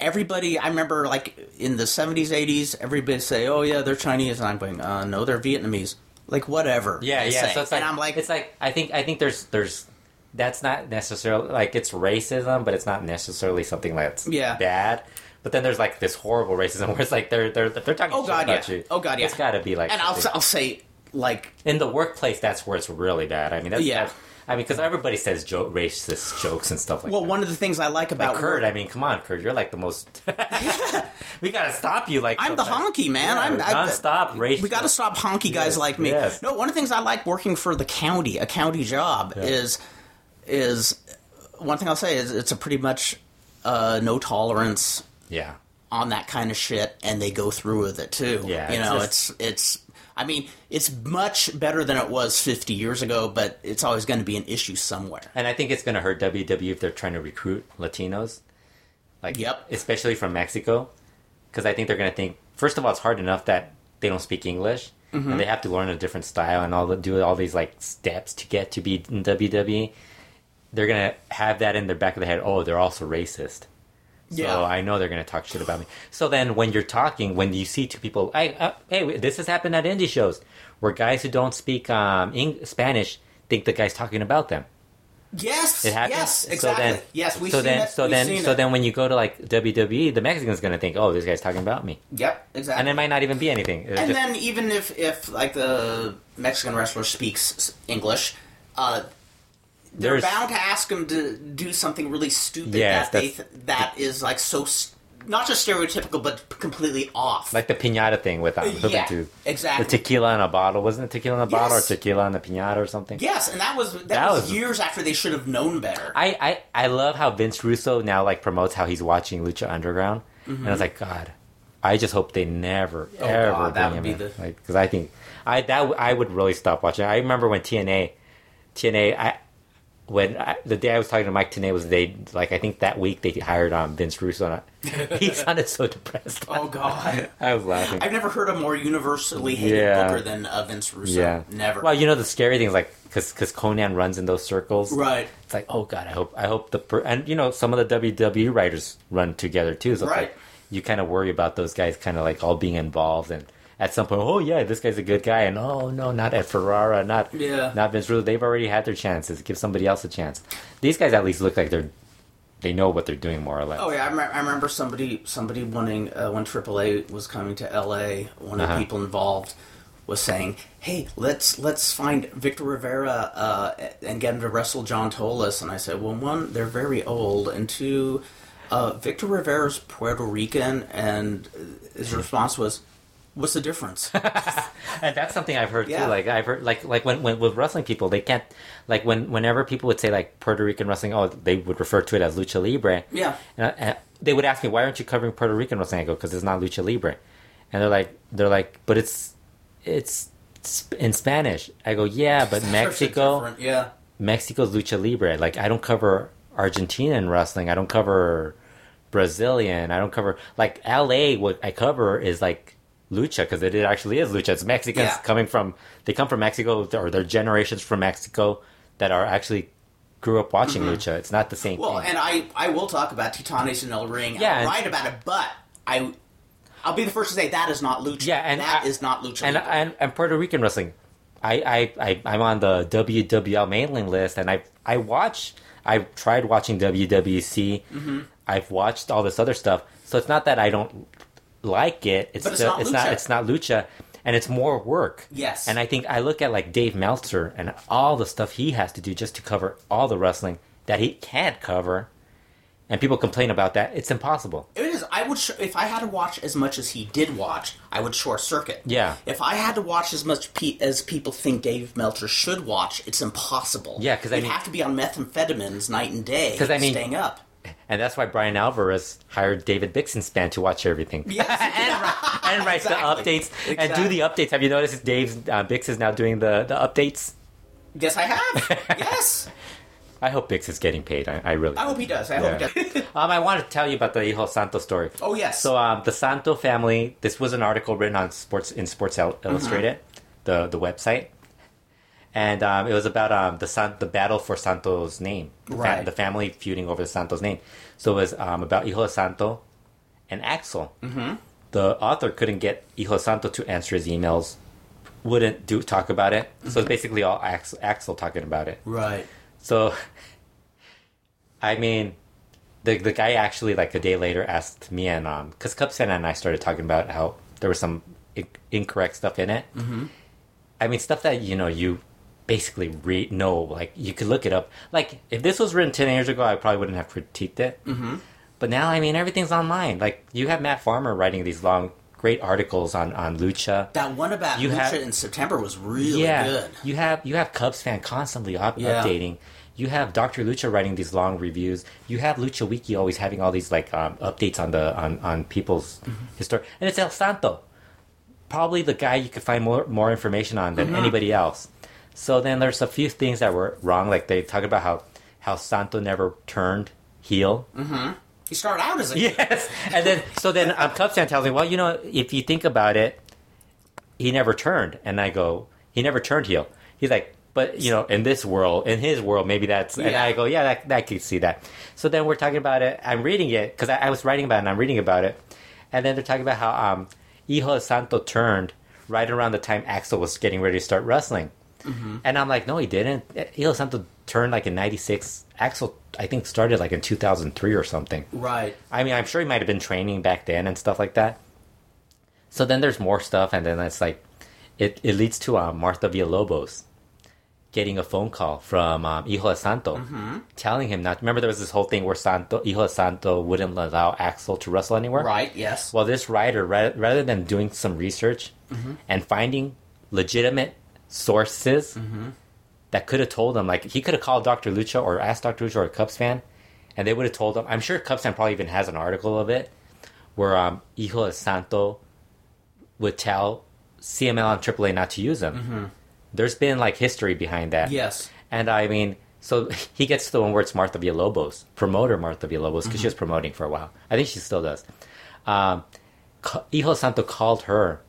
everybody. I remember like in the seventies, eighties, everybody say, "Oh yeah, they're Chinese," and I'm going, uh, "No, they're Vietnamese." Like whatever. yeah, yeah. say. So it's like and I'm like, it's like I think I think there's there's that's not necessarily like it's racism, but it's not necessarily something that's Yeah. bad. But then there's like this horrible racism [LAUGHS] where it's like they're they're they're talking Oh, God, about yeah. you. Oh, God, yeah. It's got to be like and I'll I'll say like in the workplace. That's where it's really bad. I mean, that's Yeah. that's- I mean, because everybody says racist jokes and stuff like well, that. one of the things I like about Like Kurt, I mean, come on, Kurt, you're like the most. [LAUGHS] [LAUGHS] we gotta stop you. Like I'm the honky man. Yeah, I'm non-stop race. We got to stop honky guys Yes, like me. yes. No, one of the things I like working for the county, a county job, is is one thing I'll say is it's a pretty much uh, no tolerance Yeah, on that kind of shit, and they go through with it too. Yeah, you it's know, just- it's it's. I mean, it's much better than it was 50 years ago, but it's always going to be an issue somewhere. and I think it's gonna hurt WWE if they're trying to recruit Latinos. Like, Yep. especially from Mexico, because I think they're gonna think first of all it's hard enough that they don't speak English Mm-hmm. and they have to learn a different style and all the, do all these like steps to get to be in WWE. They're gonna have that in their back of the head. Oh, they're also racist. So Yeah. I know they're going to talk shit about me. So then when you're talking, when you see two people, I, uh, hey, this has happened at indie shows where guys who don't speak um, Eng- Spanish think the guy's talking about them. Yes, It happens. yes, So exactly. then, yes, we so then, so We've then, so it. then, when you go to like WWE, the Mexican's going to think, oh, this guy's talking about me, Yep, exactly. and it might not even be anything. It's and just- then even if if like the Mexican wrestler speaks English, uh, they're There's- bound to ask him to do something really stupid Yes, that they th- that is like so s- not just stereotypical but completely off. like the pinata thing with um, yeah, exactly. the tequila in a bottle. Wasn't it tequila in a bottle or tequila in a pinata or something? yes, and that was that, That was, was- years after they should have known better. I, I, I love how Vince Russo now like promotes how he's watching Lucha Underground, and I was like, God, I just hope they never Mm-hmm. Oh, ever God, that bring him be in, the- like because I think I that I would really stop watching. I remember when TNA, TNA, I when I, the day I was talking to Mike Tenay was they like I think that week they hired um, Vince Russo. And I, [LAUGHS] he sounded so depressed. oh God. [LAUGHS] I was laughing. I've never heard a more universally hated Yeah. booker than uh, Vince Russo. yeah, Never. Well, you know the scary thing is like because because Konnan runs in those circles, right. It's like, oh god, I hope I hope the per- and you know some of the WWE writers run together too. So Right. like you kind of worry about those guys kind of like all being involved and at some point, oh yeah, this guy's a good guy, and oh no, not Ed Ferrara, not Yeah. not Vince Russo. They've already had their chances. Give somebody else a chance. These guys at least look like they're they know what they're doing more or less. Oh yeah, I, rem- I remember somebody somebody wanting uh, when AAA was coming to LA. One of Uh-huh. the people involved was saying, "Hey, let's let's find Victor Rivera uh, and get him to wrestle John Tolos." And I said, "Well, one, they're very old, and two, uh, Victor Rivera's Puerto Rican." And his response was, "What's the difference?" [LAUGHS] and that's something I've heard Yeah. too. Like I've heard, like like when, when with wrestling people, they can't like when whenever people would say like Puerto Rican wrestling, oh, they would refer to it as lucha libre. Yeah. and, I- and they would ask me, why aren't you covering Puerto Rican wrestling? I go, because it's not lucha libre, and they're like, they're like, but it's it's in Spanish. I go, yeah, but [LAUGHS] Mexico, yeah. Mexico's lucha libre. Like I don't cover Argentinian wrestling. I don't cover Brazilian. I don't cover like LA. What I cover is like lucha because it actually is lucha. It's Mexicans Yeah. coming from they come from Mexico or they're generations from Mexico that are actually grew up watching lucha. It's not the same Mm-hmm. Well, thing. and I, I will talk about Titanes in El Ring. Yeah, and- write about it, but I, I'll be the first to say that is not lucha. Yeah, and that I- is not lucha. and, and and Puerto Rican wrestling. I, I, I I'm on the WWL mailing list, and I I watch. I tried watching WWC. Mm-hmm. I've watched all this other stuff, so it's not that I don't like it. It's But it's still, not it's not lucha. it's not lucha, and it's more work. Yes. and I think I look at like Dave Meltzer and all the stuff he has to do just to cover all the wrestling that he can't cover, and people complain about that. It's impossible. It is. I would sh- if I had to watch as much as he did watch, I would short circuit. Yeah. If I had to watch as much pe- as people think Dave Meltzer should watch, it's impossible. Yeah, because I mean- have to be on methamphetamines night and day. Because I mean- staying up. And that's why Bryan Alvarez hired David Bixenspan to watch everything. [LAUGHS] Yes. and, [LAUGHS] wri- and write Exactly. the updates and do the updates. Have you noticed Dave uh, Bix is now doing the, the updates? Yes, I have. [LAUGHS] yes. I hope Bix is getting paid. I, I really. I hope he does. I Yeah. hope he does. Um, I want to tell you about the Hijo Santo story. oh yes. So, um, the Santo family. This was an article written on Sports in Sports Il- Illustrated, the the website, and um, it was about um, the San- the battle for Santo's name, the, Right. the family feuding over Santo's name. So it was um, about Hijo Santo and Axel. Mm-hmm. The author couldn't get Hijo Santo to answer his emails, wouldn't do talk about it. So it's basically all Axel, Axel talking about it. right. So, I mean, the the guy actually like a day later asked me and um, because Cubs fan and I started talking about how there was some I- incorrect stuff in it. Mm-hmm. I mean, stuff that you know you basically read know like you could look it up. Like if this was written ten years ago, I probably wouldn't have critiqued it. Mm-hmm. But now, I mean, everything's online. Like you have Matt Farmer writing these long, great articles on on lucha. That one about You Lucha have- in September was really yeah, good. you have you have Cubs fan constantly up, Yeah. updating. You have Doctor Lucha writing these long reviews. You have Lucha Wiki always having all these like um, updates on the on on people's Mm-hmm. history, and it's El Santo, probably the guy you could find more more information on Mm-hmm. than anybody else. So then there's a few things that were wrong, like they talk about how how Santo never turned heel. He started out as a heel. Yes, and then so then um, Cubs fan tells me, well, you know, if you think about it, he never turned, and I go, he never turned heel. He's like, but you know, in this world, in his world, maybe that's, and I go, yeah, that, that could see that. So then we're talking about it. I'm reading it because I, I was writing about it, and I'm reading about it, and then they're talking about how um, Hijo Santo turned right around the time Axel was getting ready to start wrestling. And I'm like, no, he didn't. Hijo Santo turned like in '96. Axel, I think, started like in 2003 or something. right. I mean, I'm sure he might have been training back then and stuff like that. So then there's more stuff, and then it's like, it, it leads to um, Martha Villalobos getting a phone call from um, Hijo de Santo telling him not. Remember, there was this whole thing where Santo, Hijo de Santo wouldn't allow Axel to wrestle anywhere? Right. Yes. Well, this writer, ra- rather than doing some research and finding legitimate sources that could have told him, like he could have called Dr. Lucha or asked Dr. Lucha or a Cubs fan, and they would have told him. I'm sure Cubs fan probably even has an article of it where um, Hijo de Santo would tell CMLL and AAA not to use him. There's been like history behind that. yes. And I mean, so [LAUGHS] he gets to the one where it's Martha Villalobos, promoter Martha Villalobos, because she was promoting for a while. I think she still does. Um, Hijo Santo called her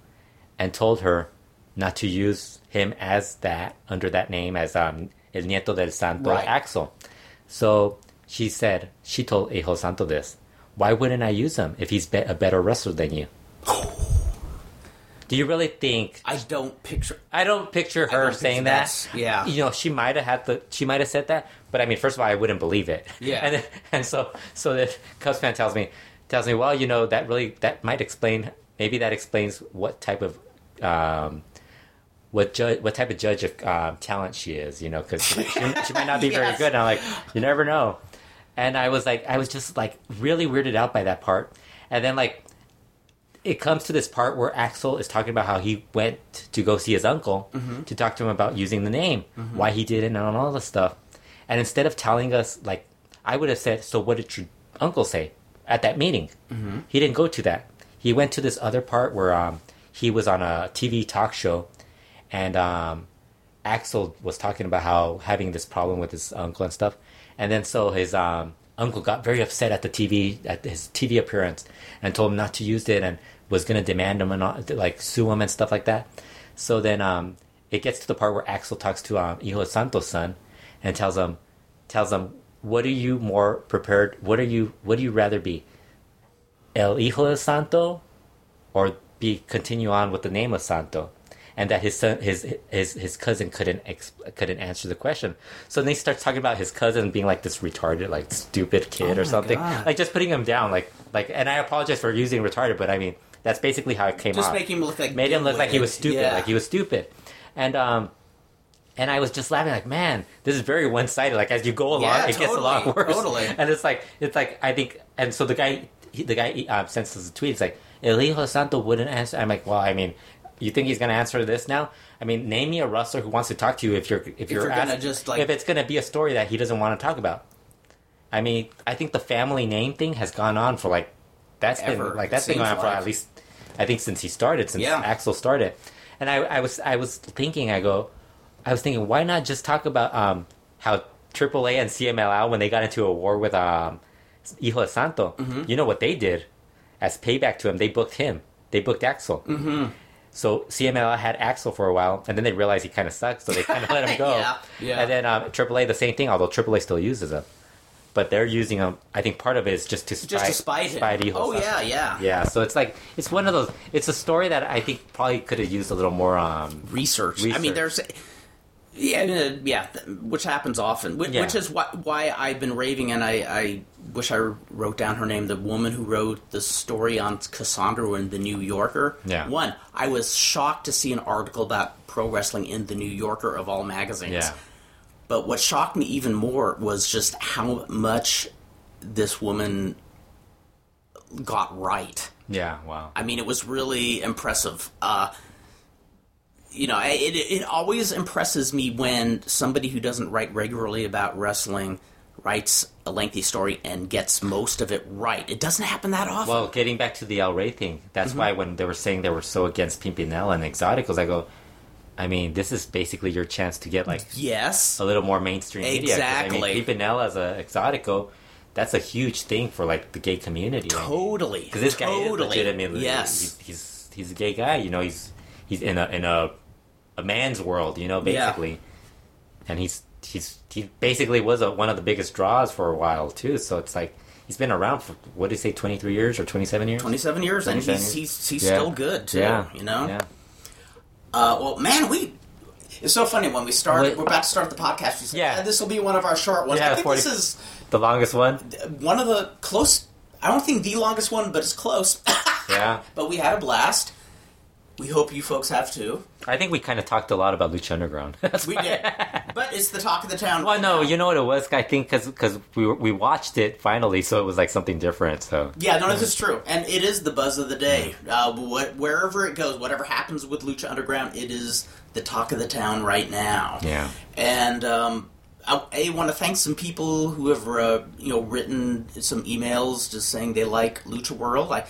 and told her not to use him as that, under that name, as um, El Nieto del Santo Right. Axel. So she said, she told Hijo Santo this, why wouldn't I use him if he's be- a better wrestler than you? [SIGHS] Do you really think I don't picture. I don't picture her don't saying picture that. yeah. you know, she might have had the she might have said that, but I mean, first of all, I wouldn't believe it. Yeah. [LAUGHS] and and so so the Cubs fan tells me tells me, well, you know, that really that might explain maybe that explains what type of um, what judge what type of judge of um, talent she is, you know, because she, she, might not be very [LAUGHS] good. And I'm like, you never know. And I was like, I was just like really weirded out by that part, and then like it comes to this part where Axel is talking about how he went to go see his uncle to talk to him about using the name, why he did it, and all this stuff. And instead of telling us, like, I would have said, "So what did your uncle say at that meeting?" He didn't go to that. He went to this other part where um, he was on a TV talk show, and um, Axel was talking about how having this problem with his uncle and stuff, and then so his um, uncle got very upset at the TV at his TV appearance and told him not to use it and was going to demand him and like sue him and stuff like that. So then um, it gets to the part where Axel talks to um, Hijo Santos' son and tells him, tells him, "What are you more prepared? What are you? What do you rather be, El Hijo de Santo, or be continue on with the name of Santo?" And that his son, his his his cousin couldn't couldn't answer the question. So then he starts talking about his cousin being like this retarded, like stupid kid Oh or something, God. like just putting him down, like like. And I apologize for using retarded, but I mean that's basically how it came Just off make him look like made him look like he was stupid, Yeah. like he was stupid, and um, and I was just laughing like, man, this is very one sided. Like as you go along, Yeah, it gets a lot totally, worse. totally. [LAUGHS] And it's like it's like I think, and so the guy, he, the guy uh, sends us a tweet. It's like El Hijo Santo wouldn't answer. I'm like, well, I mean, you think he's gonna answer this now? I mean, name me a wrestler who wants to talk to you if you're if, you're, you're gonna just, like- if it's gonna be a story that he doesn't want to talk about. I mean, I think the family name thing has gone on for like that's Ever, been like that's been going on for like. at least I think since he started, since Yeah. Axel started. And I, I was I was thinking, I go, I was thinking, why not just talk about um, how AAA and CMLL when they got into a war with um, Hijo de Santo, Mm-hmm. you know what they did as payback to him? They booked him. They booked Axel. Mm-hmm. So CMLL had Axel for a while, and then they realized he kind of sucks, so they kind of let him [LAUGHS] go. Yeah, yeah. And then um, AAA the same thing, although AAA still uses him, but they're using him. I think part of it is just to spite, just to spite him. spite oh yeah, yeah. Yeah, so it's like it's one of those. It's a story that I think probably could have used a little more. Um, Research. I mean, there's. Yeah, uh, yeah, which happens often, which, Yeah. which is why, why I've been raving, and I, I wish I wrote down her name. The woman who wrote the story on Cassandro in the New Yorker. Yeah. One, I was shocked to see an article about pro wrestling in the New Yorker of all magazines. yeah, But what shocked me even more was just how much this woman got right. yeah. Wow. I mean, it was really impressive. Uh, you know, it, it always impresses me when somebody who doesn't write regularly about wrestling writes a lengthy story and gets most of it right. It doesn't happen that often. Well, getting back to the El Rey thing, that's Mm-hmm. why when they were saying they were so against Pimpinela and Exoticals, I go, I mean, this is basically your chance to get like yes. a little more mainstream media. 'cause, Exactly. I mean, Pimpinela as a Exotico, that's a huge thing for like the gay community. Totally. Because this guy totally. is legitimately Yes. He's, he's he's a gay guy. You know, he's he's in a in a a man's world. You know, Yeah. basically, and he's he's he basically was a, one of the biggest draws for a while too. So it's like he's been around for what did he say, twenty three years or twenty seven years? 27 years, and he's, years. he's, he's Yeah. still good, too. Yeah, You know? Yeah. Uh, well, man, we. It's so funny when we start. Wait. We're about to start the podcast. Said, Yeah. "Ah, this will be one of our short ones. Yeah, I think 40 this is The longest one. one of the close. I don't think the longest one, but it's close. Yeah. [LAUGHS] but we had a blast. We hope you folks have too. I think we kind of talked a lot about Lucha Underground. [LAUGHS] That's We why- did, but it's the talk of the town. Well, no, you know what it was? I think because we were- we watched it finally, so it was like something different. So Yeah, no, this is true, and it is the buzz of the day. Uh, what, wherever it goes, whatever happens with Lucha Underground, it is the talk of the town right now. Yeah. and um, I, I want to thank some people who have uh, you know written some emails just saying they like Lucha World. I,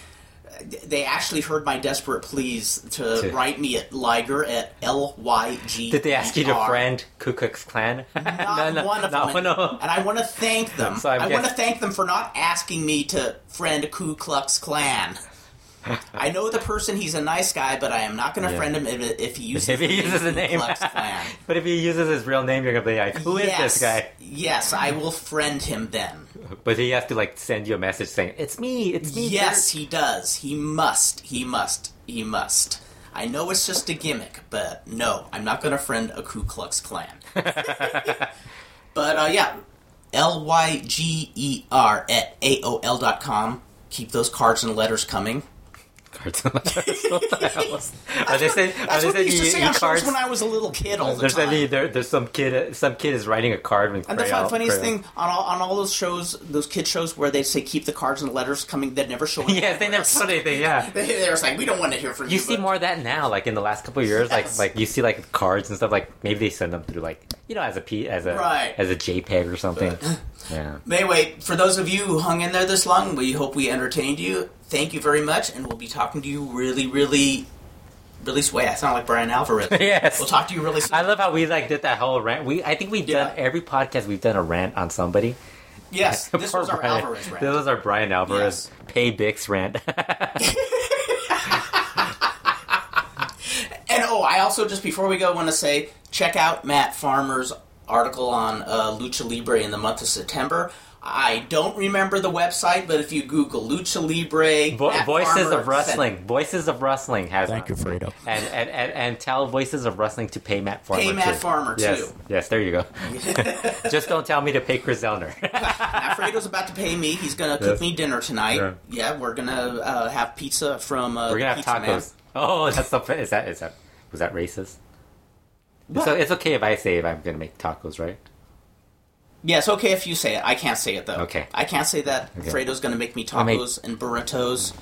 they actually heard my desperate pleas to To- write me at Liger at L Y G. did they ask you to friend Ku Klux Klan? Not [LAUGHS] one of no, them. no. And I want to thank them. So I'm want to thank them for not asking me to friend Ku Klux Klan. [LAUGHS] I know the person; he's a nice guy, but I am not going to Yeah. friend him if, if he uses, [LAUGHS] If he uses the name, Klux Klan. but if he uses his real name, you're gonna be like, "Who is yes, this guy?" Yes, I will friend him then. [LAUGHS] But he has to like send you a message saying, "It's me, it's me." Yes, Kurt." he does. He must. He must. He must. I know it's just a gimmick, but no, I'm not going to friend a Ku Klux Klan. [LAUGHS] but uh, yeah, L Y G E R at AOL dot com. Keep those cards and letters coming. Cards and letters. [LAUGHS] What the hell is- Are they saying? Are they saying used you say eat on shows cards? when I was a little kid all the There's time. any there, there's some kid some kid is writing a card with and the crayon- funniest crayon. thing on all, on all those shows, those kid shows where they say keep the cards and letters coming, that never show. [LAUGHS] Yes, they never put anything. Yeah. [LAUGHS] They, they were like, we don't want to hear from you. You see but- more of that now, like in the last couple of years, Yes. like like you see like cards and stuff. Like maybe they send them through like you know as a P as a Right. as a JPEG or something. Yeah. Anyway, for those of you who hung in there this long, we hope we entertained you. Thank you very much, and we'll be talking to you really, really, really. Wait, I sound like Bryan Alvarez. [LAUGHS] Yes. We'll talk to you really soon. I love how we like did that whole rant. We I think we've done every podcast we've done a rant on somebody. yes, [LAUGHS] this was our Bryan. Alvarez rant. This was our Bryan Alvarez Yes. pay Bix rant. [LAUGHS] And oh, I also just before we go want to say check out Matt Farmer's article on uh, Lucha Libre in the month of September. I don't remember the website, but if you Google Lucha Libre, Vo- Voices Farmer of Wrestling. Voices of Wrestling has. Thank you, Fredo. And, and, and, and tell Voices of Wrestling to pay Matt Farmer. Pay Matt too. Farmer, yes. too. Yes, there you go. [LAUGHS] Just don't tell me to pay Chris Zellner. Alfredo's [LAUGHS] about to pay me. He's gonna cook Yes. me dinner tonight. Yeah. Yeah, we're gonna uh, have pizza from. Uh, We're gonna have Pizza Man. tacos. Oh, that's the is that is that was that racist? What? So it's okay if I say if I'm gonna make tacos, right? Yeah, it's okay if you say it. I can't say it though. Okay. I can't say that. Okay. Fredo's gonna make me I'll make- tacos and burritos,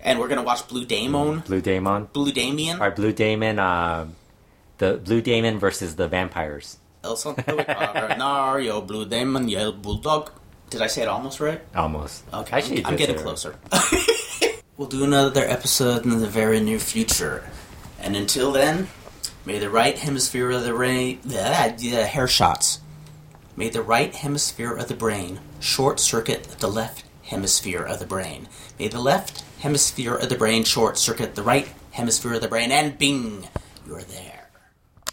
and we're gonna watch Blue Damon. Blue Damon. Blue Damien. Right, Blue Damon. Um, the Blue Damon versus the vampires. El Nario, Blue Damon, Yellow Bulldog. Did I say it almost right? Almost. Okay, Actually, I'm, I'm getting closer. [LAUGHS] we'll do another episode in the very near future, and until then, may the right hemisphere of the brain, yeah, yeah, hair shots. May the right hemisphere of the brain short circuit the left hemisphere of the brain. May the left hemisphere of the brain short circuit the right hemisphere of the brain, and bing, you're there.